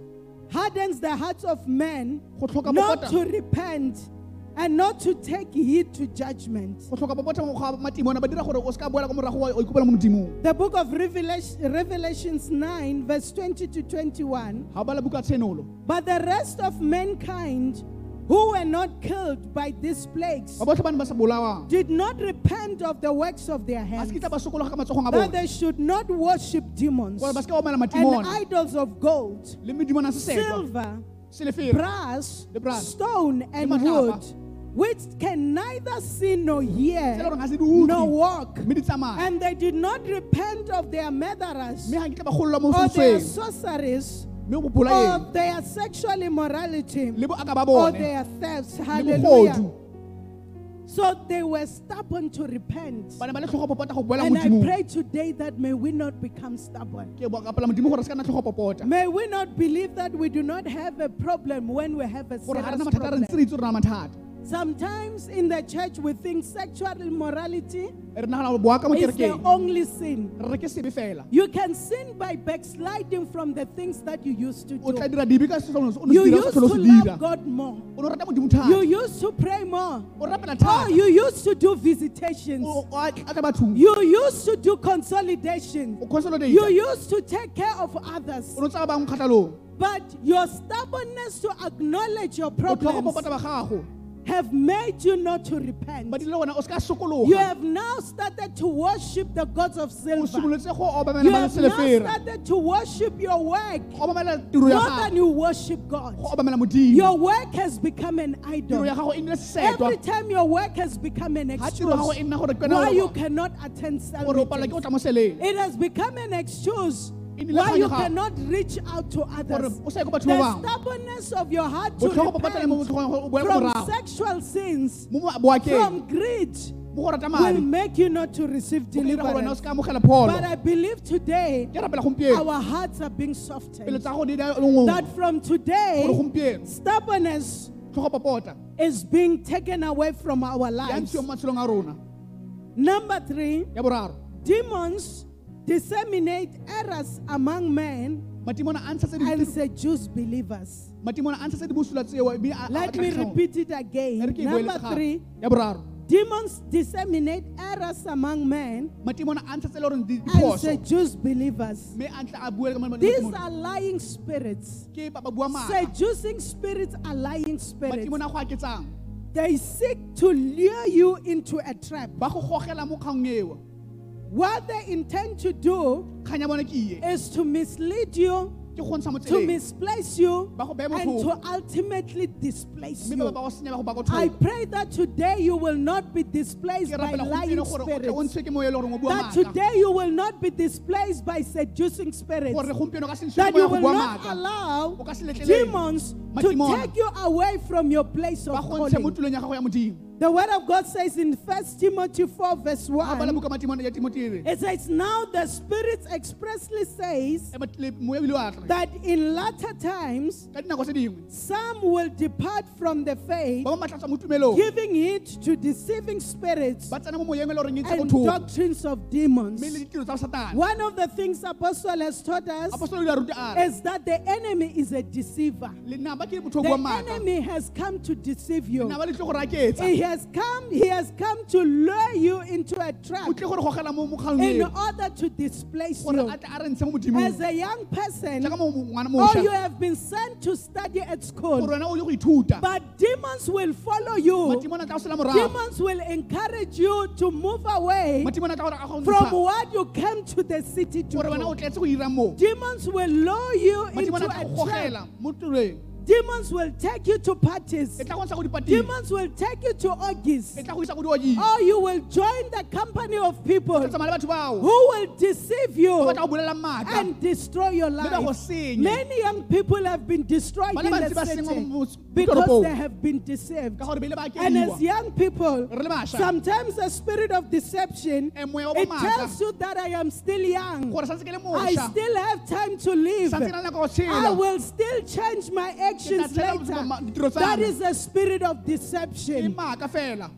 hardens the hearts of men not to repent and not to take heed to judgment. go tlhoka bopota mo ga matimona ba dira gore o seka boela ko morago wa- o ikopela mo modimong The book of Revelation, Revelations 9, verse 20 to 21. ga o bala buka tshenolo But the rest of mankind who were not killed by these plagues ba botlhe ba ne ba sa bolawang did not repent of the works of their hands, se kitla ba sokologa ka matsogong a that they should not worship demons gore ba seka omela and idols of gold, le medimona se setwa silver, brass, stone, and wood, which can neither see nor hear gore ga se di nor walk. mme di tsamaya And they did not repent of their murderers mme ga nkitla ba gololwa mo or their sorceries mme o gopola or their sexual immorality le boaka ba or their thefts. le Hallelujah. So they were stubborn to repent. ba ne ba le tlhogo popota go boela And I pray today that may we not become stubborn. ke bo kapela modimo gore se ka nna tlhogo popota May we not believe that we do not have a problem when we have a gore serious rena mathata re problem. Ntse re itse re na mathata Sometimes in the church we think sexual immorality re nagana gore boaka mo is the only sin. re re ke sebe fela You can sin by backsliding from the things that you used to do. dira dibe ka se o ne o ne You used to love God more. o ne o rata modimo You used to pray more. Oh, you used to do visitations. o o a tla bathong You used to do consolidation. You used to take care of others. o ne o tsaya bangwe kgatlhalong But your stubbornness to acknowledge your problems popota ba gago have made you not to repent. ba dirile wena o se ka You have now started to worship the gods of silver. You have now started to worship your work go obamela tiro ya more than you worship God. go obamela modimo Your work has become an idol. ya gago nnile sesetwa Every time your work has become an excuse nna gore ke why you cannot attend cell gore o palelwa ke go meetings. tla mo seleng It has become an excuse why you cannot reach out to others. o sa ye ko batho The stubbornness of your heart to botlhogo popotela mo repent botlhogong o boela ko from sexual sins, mo mo- boakeng from greed, mo go rata will make you not to receive go dira gore wena o deliverance. se ka amogela pholo But I believe today ke rapela gompieno our hearts are being softened. tsa go di da le ngwe That from today, stubbornness is being taken away from our lives. ntshiwa mo matshelong a rona Number three, demons disseminate errors among men matimona a ntsha tse and seduce believers. matimona a ntsha tse di bosula tseo mme a- a Let me repeat it again. Number three, demons disseminate errors among men matimona a ntsha tse le goreng di and seduce believers. a ntla a bue ka mo- mo- These are lying spirits. ke ba ba bua maaka Seducing spirits are lying spirits. matimona a go aketsang They seek to lure you into a trap. What they intend to do kgang ya bone ke ye is to mislead you, ke go ntsha mo to misplace you, ba go beya mo and to ultimately displace you. ba go senya ba go ba ko I pray that today you will not be displaced by lying gompieno gore o tle o spirits. ntshe ke moya le goreng o bua That today you will not be displaced by seducing spirits. gore gompieno ka se ntshe That you will not allow demons to take you away from your place of calling. tulong ya gago ya modimo. The word of God says in 1 Timothy 4, verse 1, buka matimona ya timoti e re it says, Now the Spirit expressly says bat- le- moya bile wa tla. that in latter times ka dinako tse dingwe some will depart from the faith, ba ba matlatswa mo tumelong giving heed to deceiving spirits ba tsena mo moyeng le goreng ntse and doctrines of demons. mme le ditiro tsa satane One of the things Apostle has taught us apostolo ile a ruta a re is that the enemy is a deceiver. Lenaba ke motho o The enemy has come to deceive you. lenaba le tle go raketsa. He has come, he has come to lure you into a trap. O tle gore gogela mo mokgang in order to displace you. a tle a re ntshe mo modimong. As a young person, jaaka mo- mo- ngwana or you have been sent to study at school, wena o ye go ithuta. But demons will follow you. matimona a tla go sela morago. Demons will encourage you to move away matimona a tla gore a go from what you came to the city to gore wena o do. tletse go ira mo Demons will lure you into matimona a tla go a trap. Gogela mo tuleng Demons will take you to parties. tla go ntsha go dipating Demons will take you to orgies. tla go isa go dioding Or you will join the company of people tla tsamaya le batho bao who will deceive you batla go bolelang maaka and destroy your mme ba go life. Many young people have been destroyed in the city because they have been deceived. ka gore beile ba And as young people, re le bašwa sometimes the spirit of deception, it tells you that I am still young. gore santse ke le I still have time to live. santse ke na le nako ya go I will still change my actions later. ma- ditiro tsa That is the spirit of deception.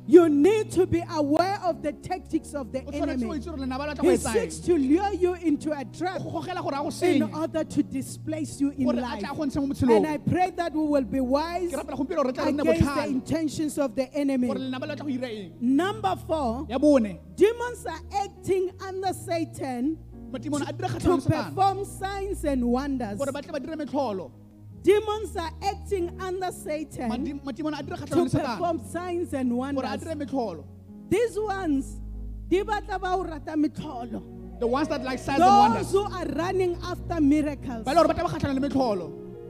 You need to be aware of the tactics of the o tshwanetse o enemy. itse gore lenaba le tla go He seeks to lure you into a trap go gogela gore a go in order to displace you in life. tla go ntshe mo And I pray that we will be wise ke rapela gompieno re tla re nne against the intentions of the enemy. gore lenaba le tla go ira eng Number four, demons are acting under Satan matimona a dira to satane perform signs and wonders. Gore ba tle ba dire metlholo Demons are acting under Satan Madi- matimona a dira to kgatlhanong le satane perform signs and wonders. These ones, di batla ba o rata metlholo. the ones that like signs and wonders Those who are running after miracles.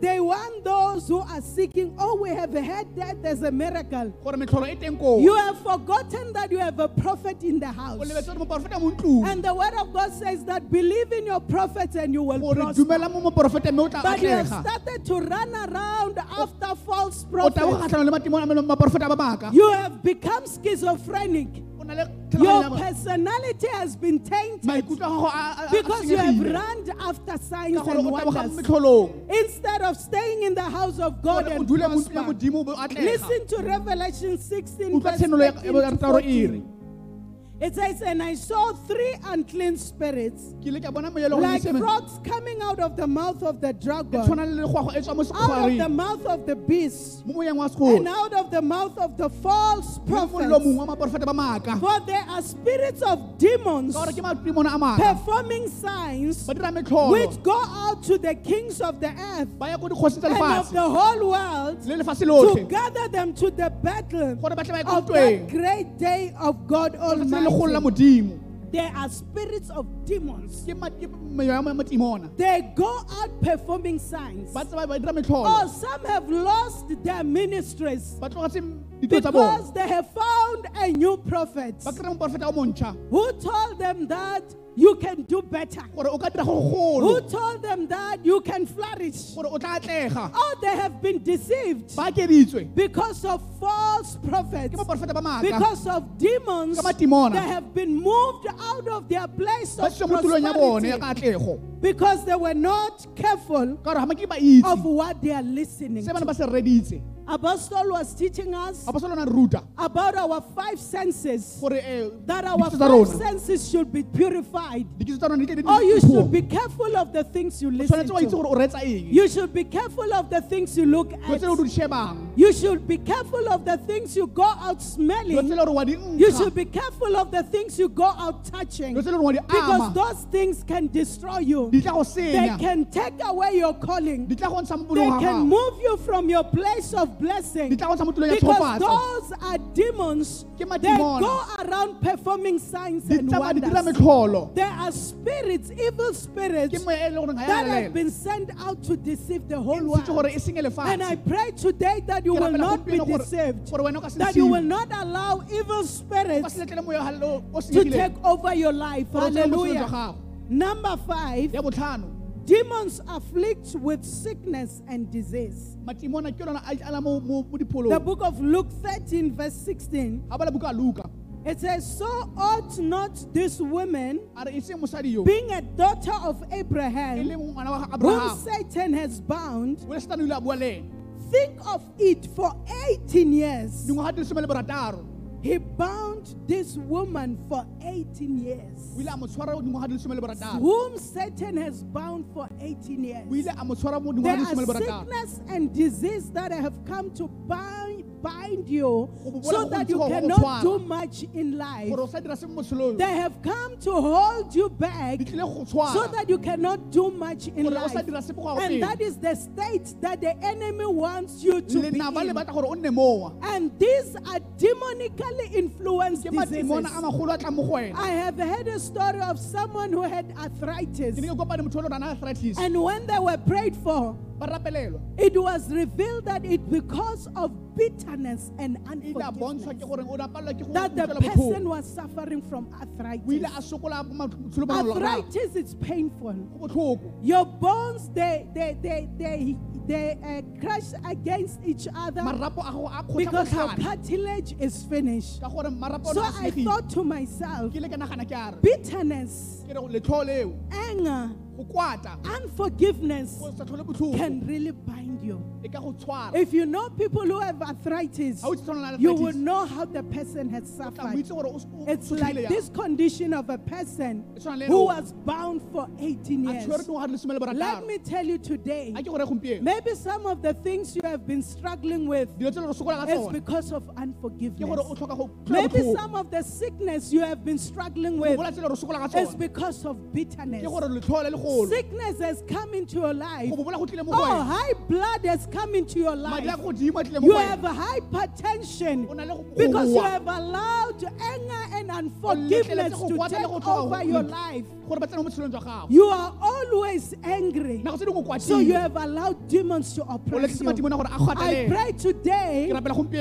Ba le gore ba tla ba kgatlhana le metlholo They want those who are seeking, oh, we have heard that there's a miracle. gore metlholo teng koo You have forgotten that you have a prophet in the house. lebetse gore moporofeta mo ntlong And the word of God says that believe in your prophets and you will prosper. dumela mo moporofeta mme o tla But you have started to run around after false o tla bo prophets. kgatlhanong le matimo a maporofeta ba maaka You have become schizophrenic. Your personality has been tainted because you have run after signs and wonders. instead of staying in the house of God and prosper. Listen to Revelation 16, verse it says, And I saw three unclean spirits ke ile ka bona moelo go like frogs coming out of the mouth of the dragon, tshwana le legwago tswa mo out of the mouth of the beast, mo moyeng wa and out of the mouth of the false prophet. mollo prophets. mongwe wa maporofeta ba maaka. For there are spirits of demons ka gore ke matimona a maaka. performing signs which go out to the kings of the earth ba ya ko dikgosi tsa and of the whole world to gather them to the battle gore ba tle ba ye ko of that great day of God lefatshe le legolo la Almighty. There are spirits of demons. ke ma- ke meyo ya matimona They go out performing signs. ba tsaba ba dira Oh, some have lost their ministries ba tlogatse ditiro tsa bone because they have found a new prophet. Ba kry-a moporofeta o montšha who told them that you can do better. gore o ka dira go golo. Who told them that you can flourish. Oh, they have been deceived. Because of false prophets. moporofeta ba maaka. Because of demons. They have been moved out of their place of tswe mo tulong ya bone ya prosperity. because they were not careful ka gore ga make ba itse. of what they are listening to. Apostle was teaching us apostolo na ruta about our five senses, gore eh, that our five senses should be purified. dikiso tsa rona di tle di Oh, you should be careful of the things you listen tshwanetse wa itse to. gore o reetsa eng You should be careful of the things you look at. tse le o di shebang You should be careful of the things you go out smelling. le gore wa di You should be careful of the things you go out touching. dilo tse le gore wa di Because those things can destroy you. di tla go They can take away your calling. di tla go ntsha mo They can move you from your place of blessing. tla go ntsha mo tulong ya Because those are demons. They go around performing signs and tsamaya di dira wonders. There are spirits, evil spirits, moya le gore ga ya that have been sent out to deceive the whole world. And I pray today that you will not be deceived. gore wena o ka se That you will not allow evil spirits se letlele moya ga lo- o to take over your life. gore o tsebe botshelo jwa Hallelujah. Number five, demons afflict with sickness and disease. The book of Luke 13, verse 16, ga bala buka a luka. It says, So ought not this woman, a re seng mosadi yo? being a daughter of Abraham, le ngwana wa ga whom Satan has bound, o le setane o ile a bua le ene think of it for 18 years. Dingwaga di le some le borataro He bound this woman for 18 years. o ile a mo tshwara dingwaga di le some le borataro Whom Satan has bound for 18 years. o ile a mo tshwara mo There dingwaga di le some le are sickness and disease that have come to bind, bind you so that you cannot do much in life. gore o sa dira seng mo tshelong They have come to hold you back di tlile go so that you cannot do much in gore o sa life. dira sepe go a And that is the state that the enemy wants you to be in. batla gore o nne mowa And these are demonically influenced diseases. magolo a tla mo go wena I have heard a story of someone who had arthritis. ke ne ke kopane motho o le rana arthritis And when they were prayed for, it was revealed that it because of bitterness and ile a bontshwa ke unforgiveness gore o na palelwa ke go that the person was suffering from arthritis. a sokola mo matsholo ba ngolo ga Arthritis is painful. Your bones they they they they they uh, crash against each other marapo a gago a because your cartilage is finished. ka gore marapo So I thought to myself, ke ile ke nagana ke a re bitterness, anger, unforgiveness go sa botlhoko can really bind you. e ka go tshwara If you know people who have arthritis, ga o tshwana le you arthritis, will know how the person has o tla bo suffered. itse gore o- o It's like this condition of a person E tshwana le who was bound for 18 a years. dingwaga di le le Let borataro me tell you today, a ke gore gompieno maybe some of the things you have been struggling with dilo tse le re sokola ka is tsone because of ke gore o unforgiveness. tlhoka go tlhola Maybe botlhoko some of the sickness you have been struggling with gopola tse le re sokola ka is tsone because of ke bitterness. gore letlhoo le golo sickness has come into your life. go bobola go tlile mo go Oh, high blood has come into your life. a go godimo a tlile mo You have hypertension o na le go because you have allowed anger and unforgiveness to take over your life. gore ba tsene mo tshelong jwa gago You are always angry. nako tse dingwe o So you have allowed demons to oppress you. madimo na gore a I pray today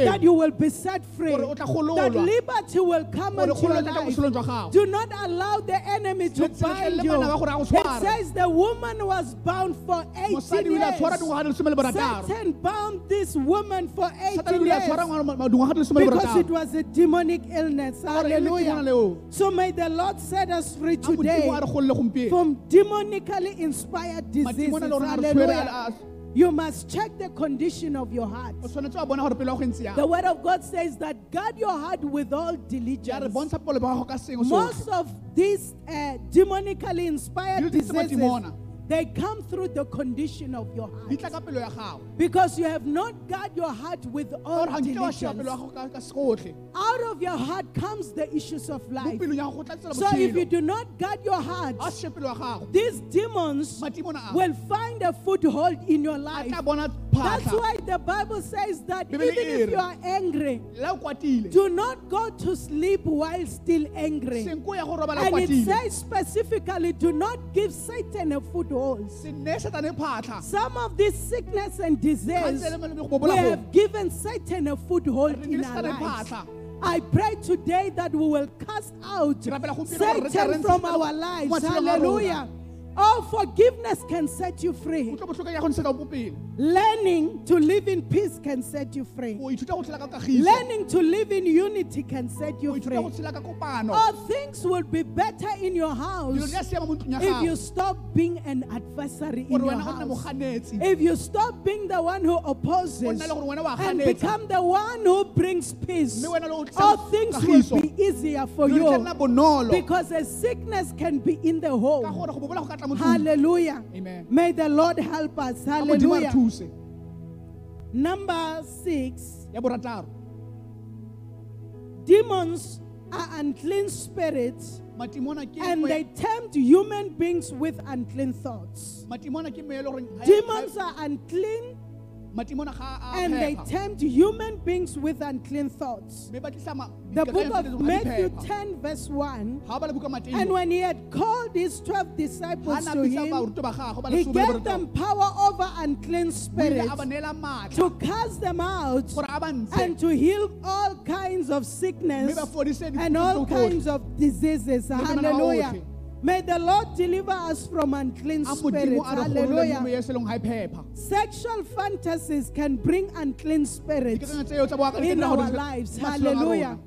that you will be set free. Gore o tla That liberty will come into your kgolo tla ka mo life. tshelong jwa gago Do not allow the enemy to bind you. bana ba gore a go It tshware. Says the woman was bound for 18 mosadi o a tshwara years. dingwaga di le some le borataro Satan bound this woman for satane 18 o ile a tshwara years ngwana ma- dingwaga di le some le because it was a demonic illness. Gore le tingwana Hallelujah. So may the Lord set us free today a re golle gompieno from demonically inspired diseases. madimo a le gore a re tshwere Hallelujah. You must check the condition of your heart. o tshwanetse wa bona gore pelo ya go ntse The word of God says that guard your heart with all diligence. bontsha polo ba gago ka sengwe Most of these uh, demonically inspired Dilo di tse diseases. They come through the condition of your heart. tla ka pelo ya gago Because you have not guard your heart with all gore ga nke wa sheba pelo ya diligence. gago ka- ka sekotlhe Out of your heart comes the issues of life. pelong ya gago go tla tsela So if you do not guard your heart, a se pelo ya gago these demons will find a foothold in your life. That's why the Bible says that even if you are angry, la o kwatile do not go to sleep while still angry. senko ya go robala o And it says specifically, do not give Satan a foothold. se nne satane Some of this sickness and disease, we have given Satan a foothold in our lives. I pray today that we will cast out Ke rapela gompieno gore re tle re Satan from our lives. matshelong a rona. Hallelujah. Oh, forgiveness can set you free. utlwa botlhoko ya go ntshetsa mo pele Learning to live in peace can set you free. o ithuta go tshela ka kagiso Learning to live in unity can set you free. go tshela ka kopano All things will be better in your dilo di a house siama mo ntlong ya if you stop being an adversary in your wena o nne house. If you stop being the one who opposes nna le gore wena wa and become the one who brings peace, mme wena le o tla all things will be easier for dilo di tla you because a sickness can be in the home. Gore go bobola go ka tla mo tlong Hallelujah. amen May the Lord help us. Ka modimo a re Hallelujah. Number six, demons are unclean spirits and they tempt human beings with unclean thoughts. matimona ke me le gore Demons are unclean matimona ga a and they tempt human beings with unclean thoughts. mme ba tlisa ma- The book of di- ga di Matthew 10, verse 1. ga ba le buka matimo And when he had called his 12 disciples to him, baruti ba gagwe ba he gave them power over unclean spirits a ba neela maatla to cast them out gore a ba ntshe and to heal all kinds of sickness and all kinds of diseases. Hallelujah. May the Lord deliver us from unclean spirits. modimo a re golole mo Hallelujah. moeselong ga phepa Sexual fantasies can bring unclean spirits dikakanyo tseo tsa boaka di ka in our lives. Hallelujah.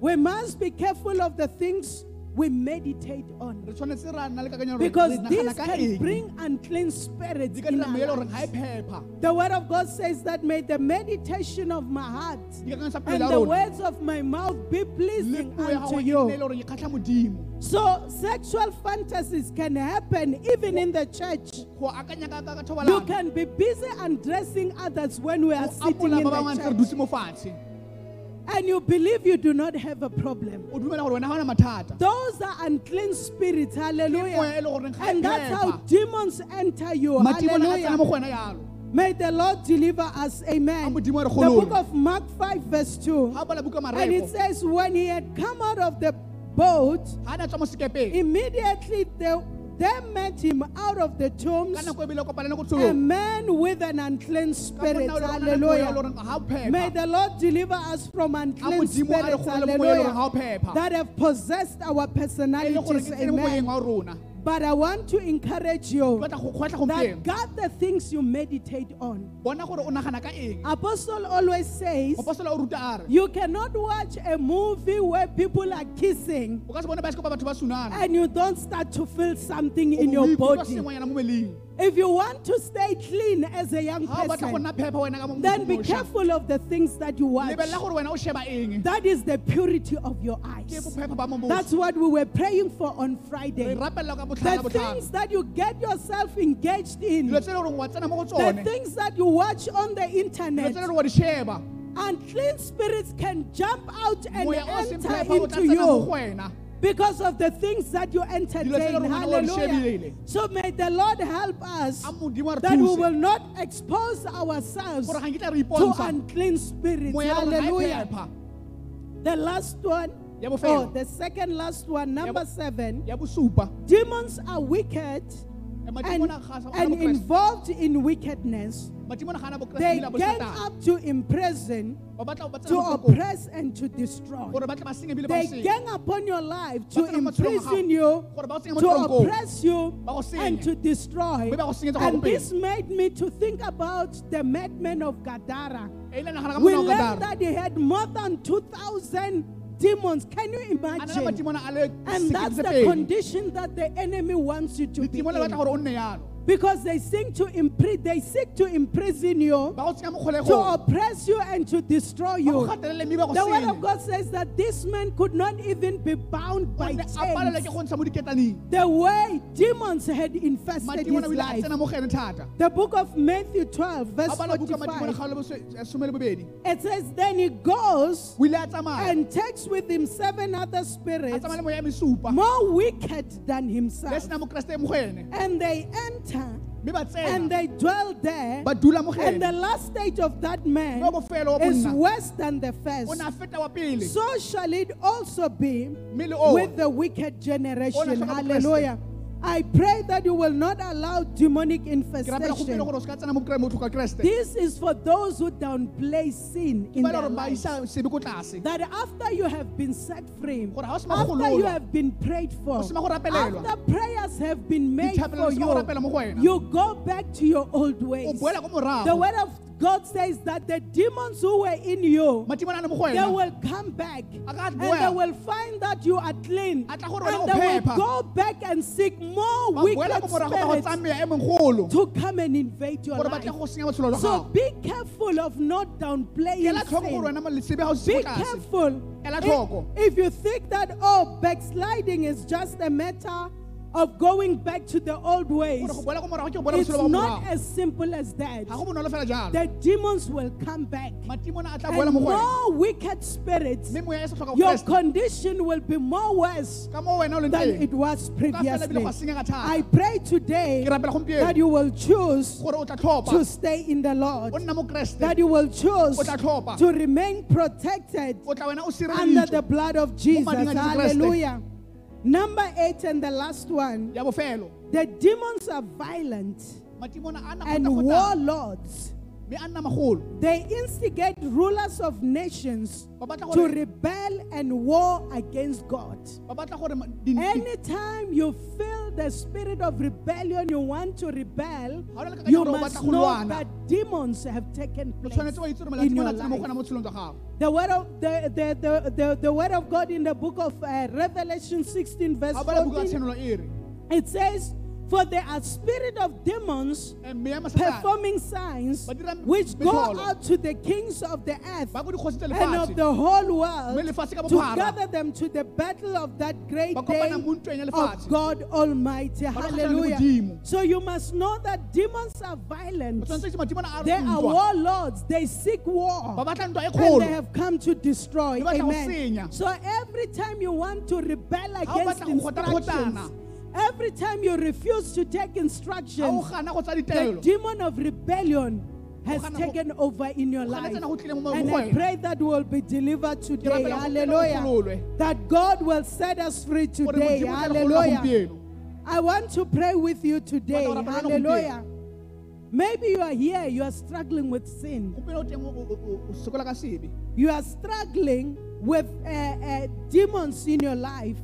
We must be careful of the things we meditate on re tshwanetse ra nna le kakanyo ya gore because re these nagana ka can bring unclean spirits in our lives. The word of God says that may the meditation of my heart and the words of my mouth be pleasing unto you. le gore kgatlha modimo So sexual fantasies can happen even in the church. You can be busy undressing others when we are sitting in ba bangwe ntse re the church. And you believe you do not have a problem. o dumela gore wena ga ona mathata Those are unclean spirits. Hallelujah. le goreng ga And that's how demons enter you. matimona a tsena mo Hallelujah. go wena yalo May the Lord deliver us. Amen. The modimo a re book of Mark 5, verse 2. ga o bala buka And it says, when he had come out of the boat, ga a na tswa mo sekepeng immediately there, there met him out of the tombs ka nako bile kopalane ko a man with an unclean spirit. monna o le gore o na le moya o le Hallelujah. goreng ga o May the Lord deliver us from unclean modimo a re spirits. golole mo moya le goreng ga Hallelujah. That have possessed our personalities. ke tsene mo moyeng Amen. But I want to encourage you batla go kgwetlha that God the things you meditate on. bona gore o nagana ka eng Apostle always says apostola o ruta a re you cannot watch a movie where people are kissing o ka se bone baesekopa batho ba sunana and you don't start to feel something in your body. sengwenyana mo meleng If you want to stay clean as a young ga o batla go person, nna phepa wena ka mo then be careful of the things that you watch. lebelela gore wena o sheba eng That is the purity of your eyes. bophepa ba mo That's what we were praying for on Friday. The things that you get yourself engaged in, dilo tse le goreng wa tsena mo go the things that you watch on the internet, tse le gore wa di sheba unclean spirits can jump out and moya o seng enter phepa o tla into tsena mo go you. because of the things that you entertain. leng hore ngwana wa di Hallelujah. So may the Lord help us a modimo a re that we will not expose ourselves gore ga nkitla re to unclean spirits. moya wa rona ga Hallelujah. The last one, oh, the second last one, number seven. Demons are wicked and, ana ga sa- and involved in wickedness. madimo ana ga ana bokreste, They ebile a bo gang Satane. up to imprison, Ba batla- ba to tsena mo toropong oppress, and to destroy. gore ba tle ba senye ebile ba They gang upon your life to Ba tsena mo matshelong a gago, imprison you, gore ba o senye mo to oppress you, Ba go senye. and to destroy. Mme ba go senyetsa go And this made me to think about the madman of Gadara. Ile nagana ka We learned that he had more than 2,000 demons. Can you a na le imagine? And that's the condition that the enemy wants you to be Letimo le batla in. Gore o nne yalo Because they seek to impri- they seek to imprison you, ba go tsenya mo to oppress you, and to destroy you. gatelele mme ba go The word of God says that this man could not even be bound by gonne a palelwe ke chains. go ntsha mo diketaneng The way demons had infested his o ile a life. tsena mo go ene thata The book of Matthew 12, verse a bala buka madimo ana 45. ga o le bose- some le bobedi It says, Then he goes o ile a tsamaya and takes with him seven other spirits tsamaya le moya ya mesupa more wicked than himself. sena mokeresete mo go ene And they enter and they dwell there. ba dula mo go And the last stage of that man is worse than the first. ne a feta wa pele So shall it also be mme le o with the wicked generation. Hallelujah. I pray that you will not allow demonic ke rapela gompieno infestation. gore o se ka tsena mo mo tlhoka keresete This is for those who downplay sin in their lives. isa sebe ko tlase That after you have been set free, Gore ha o sena go after you have been prayed for, o sena go rapelelwa, after prayers have been made for di sena go you, rapela mo go wena you go back to your old ways. boela ko morago The word of God says that the demons who were in you, madimo a ne mo go they will come back and they will find that you are clean. A tla gore and they will go back and seek more wicked ko morago ba go spirits to come and invade your life. tle go senya botshelo jwa So be careful of not downplaying sin. wena mo lesebe ga o se Be careful. If, if you think that, oh, backsliding is just a matter of going back to the old ways, gore go boela ko morago ke go boela it's not as simple as that. ga go bonolo fela jalo The demons will come back. madimo a tla boela And mo go wena more wicked spirits, mme moya se tlhoka go your condition will be more worse ka mo wena o leng than it was previously. I pray today that you will choose gore o tla to stay in the Lord, o nna mo kreste that you will choose o tla tlhopha to remain protected o tla wena o under the blood of Jesus. mading a Jesu Kriste. Hallelujah. Number eight and the last one the demons are violent madimo a na and warlords. mme a nna magolo They instigate rulers of nations to rebel and war against God. ba batla gore ma- di- di- Anytime you feel the spirit of rebellion, you want to rebel, Ha hona le kakanyetso you must know that demons have taken place tshwanetse wa itse gore in your mona tsena mo life. gona mo tshelong tsa gago. The word of the, the, the, the, the word of God in the book of uh, Revelation 16, verse ga o bala buka ya 14, tshenolo e re. it says, For there are spirit of demons mme ya masatane performing signs which go out to the kings of the earth ba ko dikgosi tsa and of the whole world mme lefatshe ka to gather them to the battle of that great day kopana mo ntweng ya of. God Almighty. Ba lo kgahlano le Hallelujah. So you must know that demons are violent. tshwanetse itse madimo ana a They are warlords. They seek war. And they have come to destroy. Ba batla go Amen. So every time you want to rebel against instructions, every time you refuse to take ga o instructions, gana go tsa the demon of rebellion has taken over in your life. tsena go tlile mo And I pray that we will be delivered today. rapela go phela o Hallelujah. That God will set us free today. Modimo a tle le kgolo Hallelujah. I want to pray with you today. Batla go rapela le Hallelujah. Maybe you are here, you are struggling with sin. You are struggling with uh, uh, demons in your life.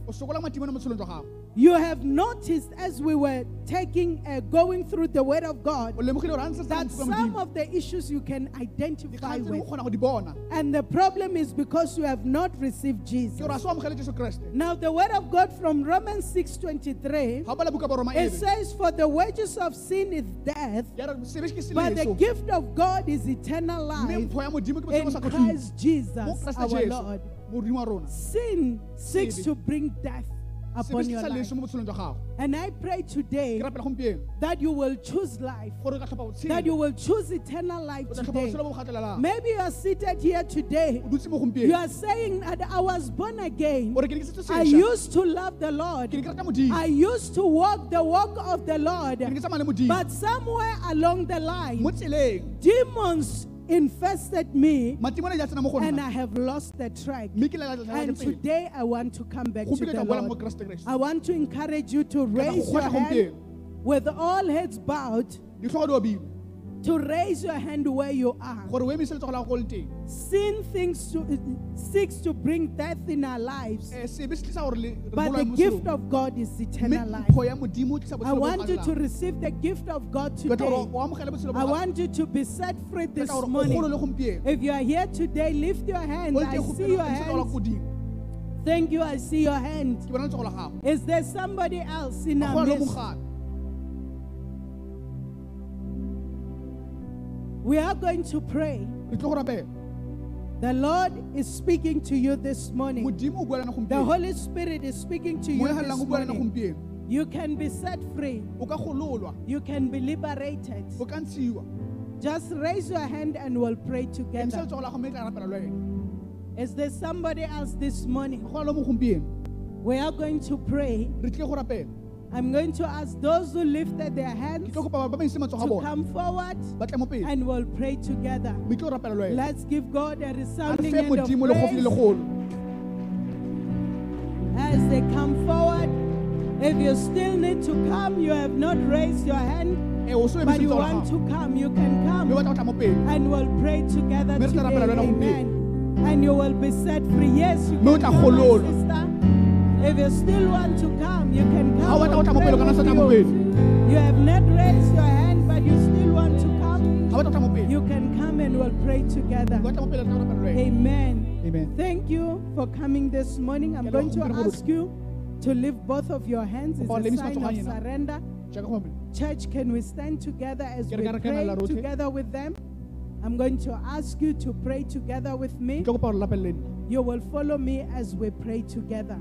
O sokola madimo mo tshelong tsa gago You have noticed as we were taking, uh, going through the Word of God, o lemogile gore a ntse that some of the issues you can identify dikgang tse mo with. kgona go di bona And the problem is because you have not received Jesus. gore a se o amogele jesu kreste Now, the Word of God from Romans 6:23 ga o bala buka boroma e it says, "For the wages of sin is death, ya re sebe ke but the gift of God is eternal life mpho ya modimo ke in botshelo bo sa kgotlhing Christ Jesus our Lord." modimo wa rona Sin seeks to bring death. Upon your life. leswe mo botshelong jwa gago And I pray today ke rapela gompieno that you will choose life, gore o ka tlhopha that you will choose eternal life o tla tlhopha today. botshelo bo bo gatelelang Maybe you are seated here today. o dutse mo You are saying that I was born again. ore ke ne ke setse I used to love the Lord. ke rata modimo I used to walk the walk of the Lord. ke tsamaya le modimo But somewhere along the line, demons infested me matimone ja tsena mo go and I have lost the track. mme ke lela lela And today I want to come back to the ka boela mo Lord. I want to encourage you to raise your hand with all heads bowed, ditlhogo di obile to raise your hand where you are. gore o emise letsogo la go go le teng Sin thinks to, seeks to bring death in our lives, Eh, sebe se tlisa gore le- re but the mo gift selong. of God is mme eternal life. mpho ya modimo o tlisa I botshelo bo bo want you to receive the gift of God Ke batla today. gore o amogele botshelo bo I want you to be set free Ke this batla gore o morning. gompieno If you are here today, lift your hand. o le I teng see gompieno, your o ntse o la hands. ko godimo. Thank you. I see your hands. ke bona letsogo la gago Is there somebody else in Ga our le midst? We are going to pray. re tlo go rapela The Lord is speaking to you this morning. modimo o bua le wena The Holy Spirit is speaking to you this legalang o bua le wena morning. You can be set free. o ka gololwa You can be liberated. o ka ntshiwa Just raise your hand and we'll pray together. letsogo la go mme tla rapela le wena Is there somebody else this morning? go na le mo gompieno We are going to pray. Re tlile go rapela I'm going to ask those who lifted their hands tlo kopa ba ba ise matsogo a to come forward ba tle mo pele and we'll pray together. mme tlo rapela le wena Let's give God a resounding hand of modimo le gofi le praise as they come forward. If you still need to come, you have not raised your hand, eh, e o but you want to come, you can come ba tla go tla mo pele and we'll pray together Mme re tla today. rapela le wena gompieno. Amen. And you will be set free. Yes, you can come, sister. If you still want to come, you can come. o We'll tla mo pray pele o ka na with sa tla mo you. Have not raised your hand, but you still want to come. ga o batla go tla You can come and we'll pray together. o ka tla mo pele re tla go rapela le wena Amen. amen Thank you for coming this morning. I'm going to ask you to lift both of your hands. It's a sign of surrender. jaaka go mame Church, can we stand together as we re ka re pray kena la rotlhe. together with them? I'm going to ask you to pray together with me. ke tlo kopa gore lapelele nna You will follow me as we pray together.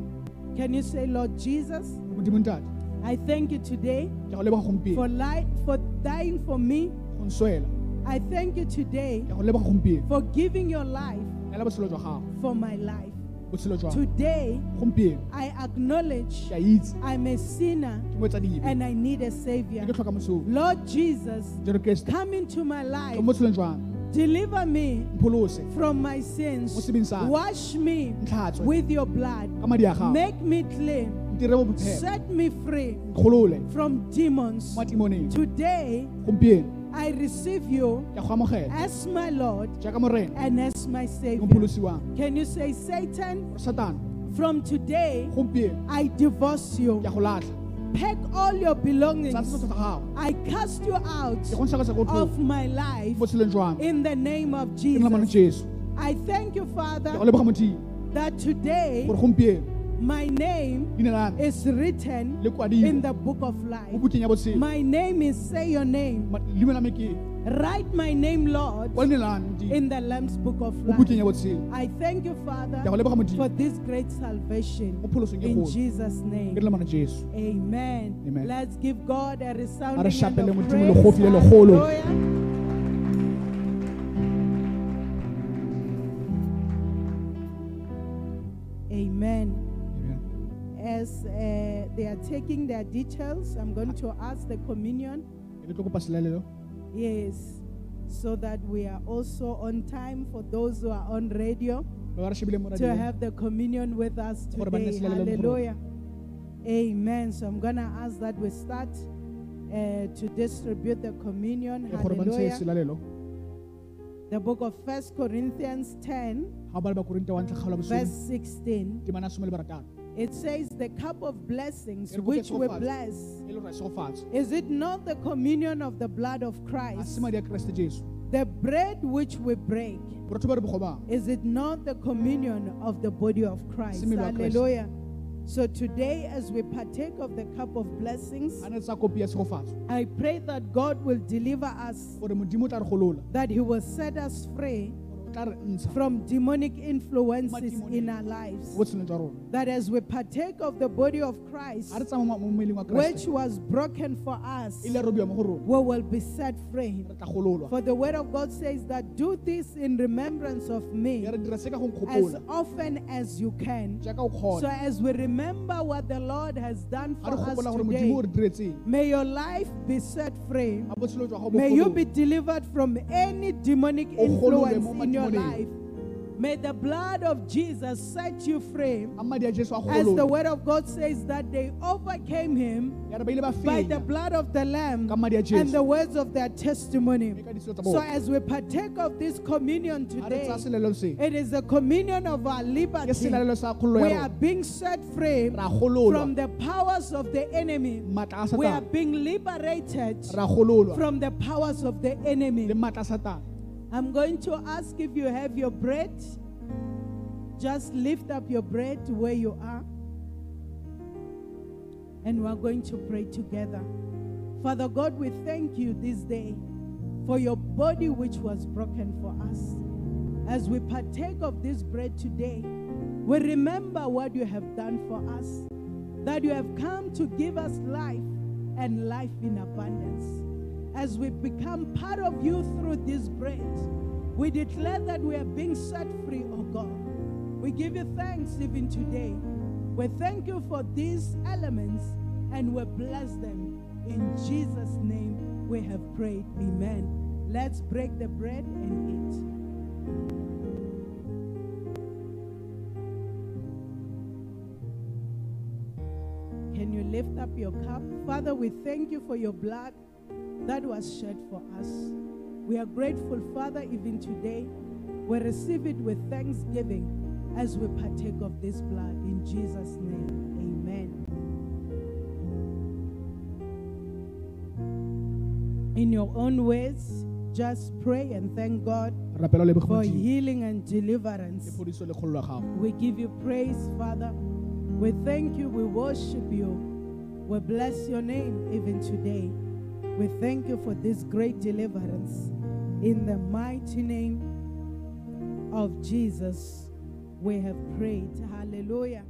Can you say, Lord Jesus, modimo ntate I thank you today ke go leboga gompieno. for life, for dying for me. go nswela. I thank you today ke go leboga gompieno. for giving your life ka botshelo jwa gago. for my life. botshelo jwa Today, gompieno. I acknowledge ke a itse. I'm a sinner ke and I need a savior. ke tlhoka mosomi Lord Jesus, come into my life. mo tshelong jwa me Deliver me from my sins. Mo sebeng sa me. Wash me with your blood. ka madi a gago Make me clean. ntire bo bophelo Set me free from demons. Today, I receive you ke a go amogela as my Lord and as my Savior. Can you say, Satan, from today, I divorce you. Ke a go latlha Pack all your belongings. setso sa gago I cast you out ke go ntlhaka sa go of my life mo tshelong jwa me in the name of ke nna mane Jesus. I thank you, Father, that today my name leina la me is written in the book of life. bukeng ya botshelo. My name is, say your name. Ma- leina la me ke Write my name, Lord, kwa leina la me modimo in the Lamb's book of mo bukeng ya life. I thank you, ke a go Father, for this great salvation. In Jesus' name. re mane jesu Amen. Amen. Let's give God a resounding hand of praise. legofi le legolo. Hallelujah. Amen. Amen. As uh, they are taking their details, I'm going to ask the communion. Yes. So that we are also on time for those who are on radio ba ba re shebile mo to have the communion with us Gore ba nne today. Hallelujah. Amen. So I'm going to ask that we start uh, to distribute the communion. gore ba ntshe Hallelujah. The book of First Corinthians 10, ga ba le ba korinte wa ntlha kgaola verse 16. Temana some le baratano It says, The cup of blessings Ke re kope which we bless. le gore a segofatso Is it not the communion of the blood of Christ? se madi a keresete jesu The bread which we break. borotho ba re bogobang Is it not the communion of the body of Christ? Semelo wa Kristo. Hallelujah. So today, as we partake of the cup of blessings, a ne tsa kopi ya segofatso I pray that God will deliver us, gore modimo o tla re golola that He will set us free gore o tla re ntsha. from demonic influences in our lives. mo tshelong tsa rona. That as we partake of the body of Christ, ga re tsamaya mo mmeleng wa which was broken for us, le robiwa mo go rona. we will be set free. re tla gololwa. For the word of God says that do this in remembrance of me ya re dira se ka go as often as you can. So as we remember what the Lord has done for us gopola gore modimo o today, may your life be set free. a botshelo jwa gago May you be delivered from any demonic influence in your madimoneng. life. May the blood of Jesus set you free. a madi a jesu a As the word of God says that they overcame him ya re ba ile ba by the blood of the Lamb and the words of their testimony. le ka ditshelo tsa So as we partake of this communion today, tsaya selelo se it is a communion of our liberty. selalelo sa kgololo We are being set free from the powers of the enemy. We are being liberated from the powers of the enemy. I'm going to ask if you have your bread. Just lift up your bread where you are. And we're going to pray together. Father God, we thank you this day for your body which was broken for us. As we partake of this bread today, we remember what you have done for us. That you have come to give us life and life in abundance as we become part of you through this bread, we declare that we are being set free, oh God. We give you thanks even today. We thank you for these elements and we bless them. In Jesus' name we have prayed. Amen. Let's break the bread and eat. Can you lift up your cup? Father, we thank you for your blood that was shed for us. We are grateful, Father, even today. We receive it with thanksgiving as we partake of this blood. In Jesus' name, amen. In your own ways, just pray and thank God for healing and deliverance. phodiso le kgololo ya gago We give you praise, Father. We thank you. We worship you. We bless your name even today. We thank you for this great deliverance. In the mighty name of Jesus, we have prayed. Hallelujah.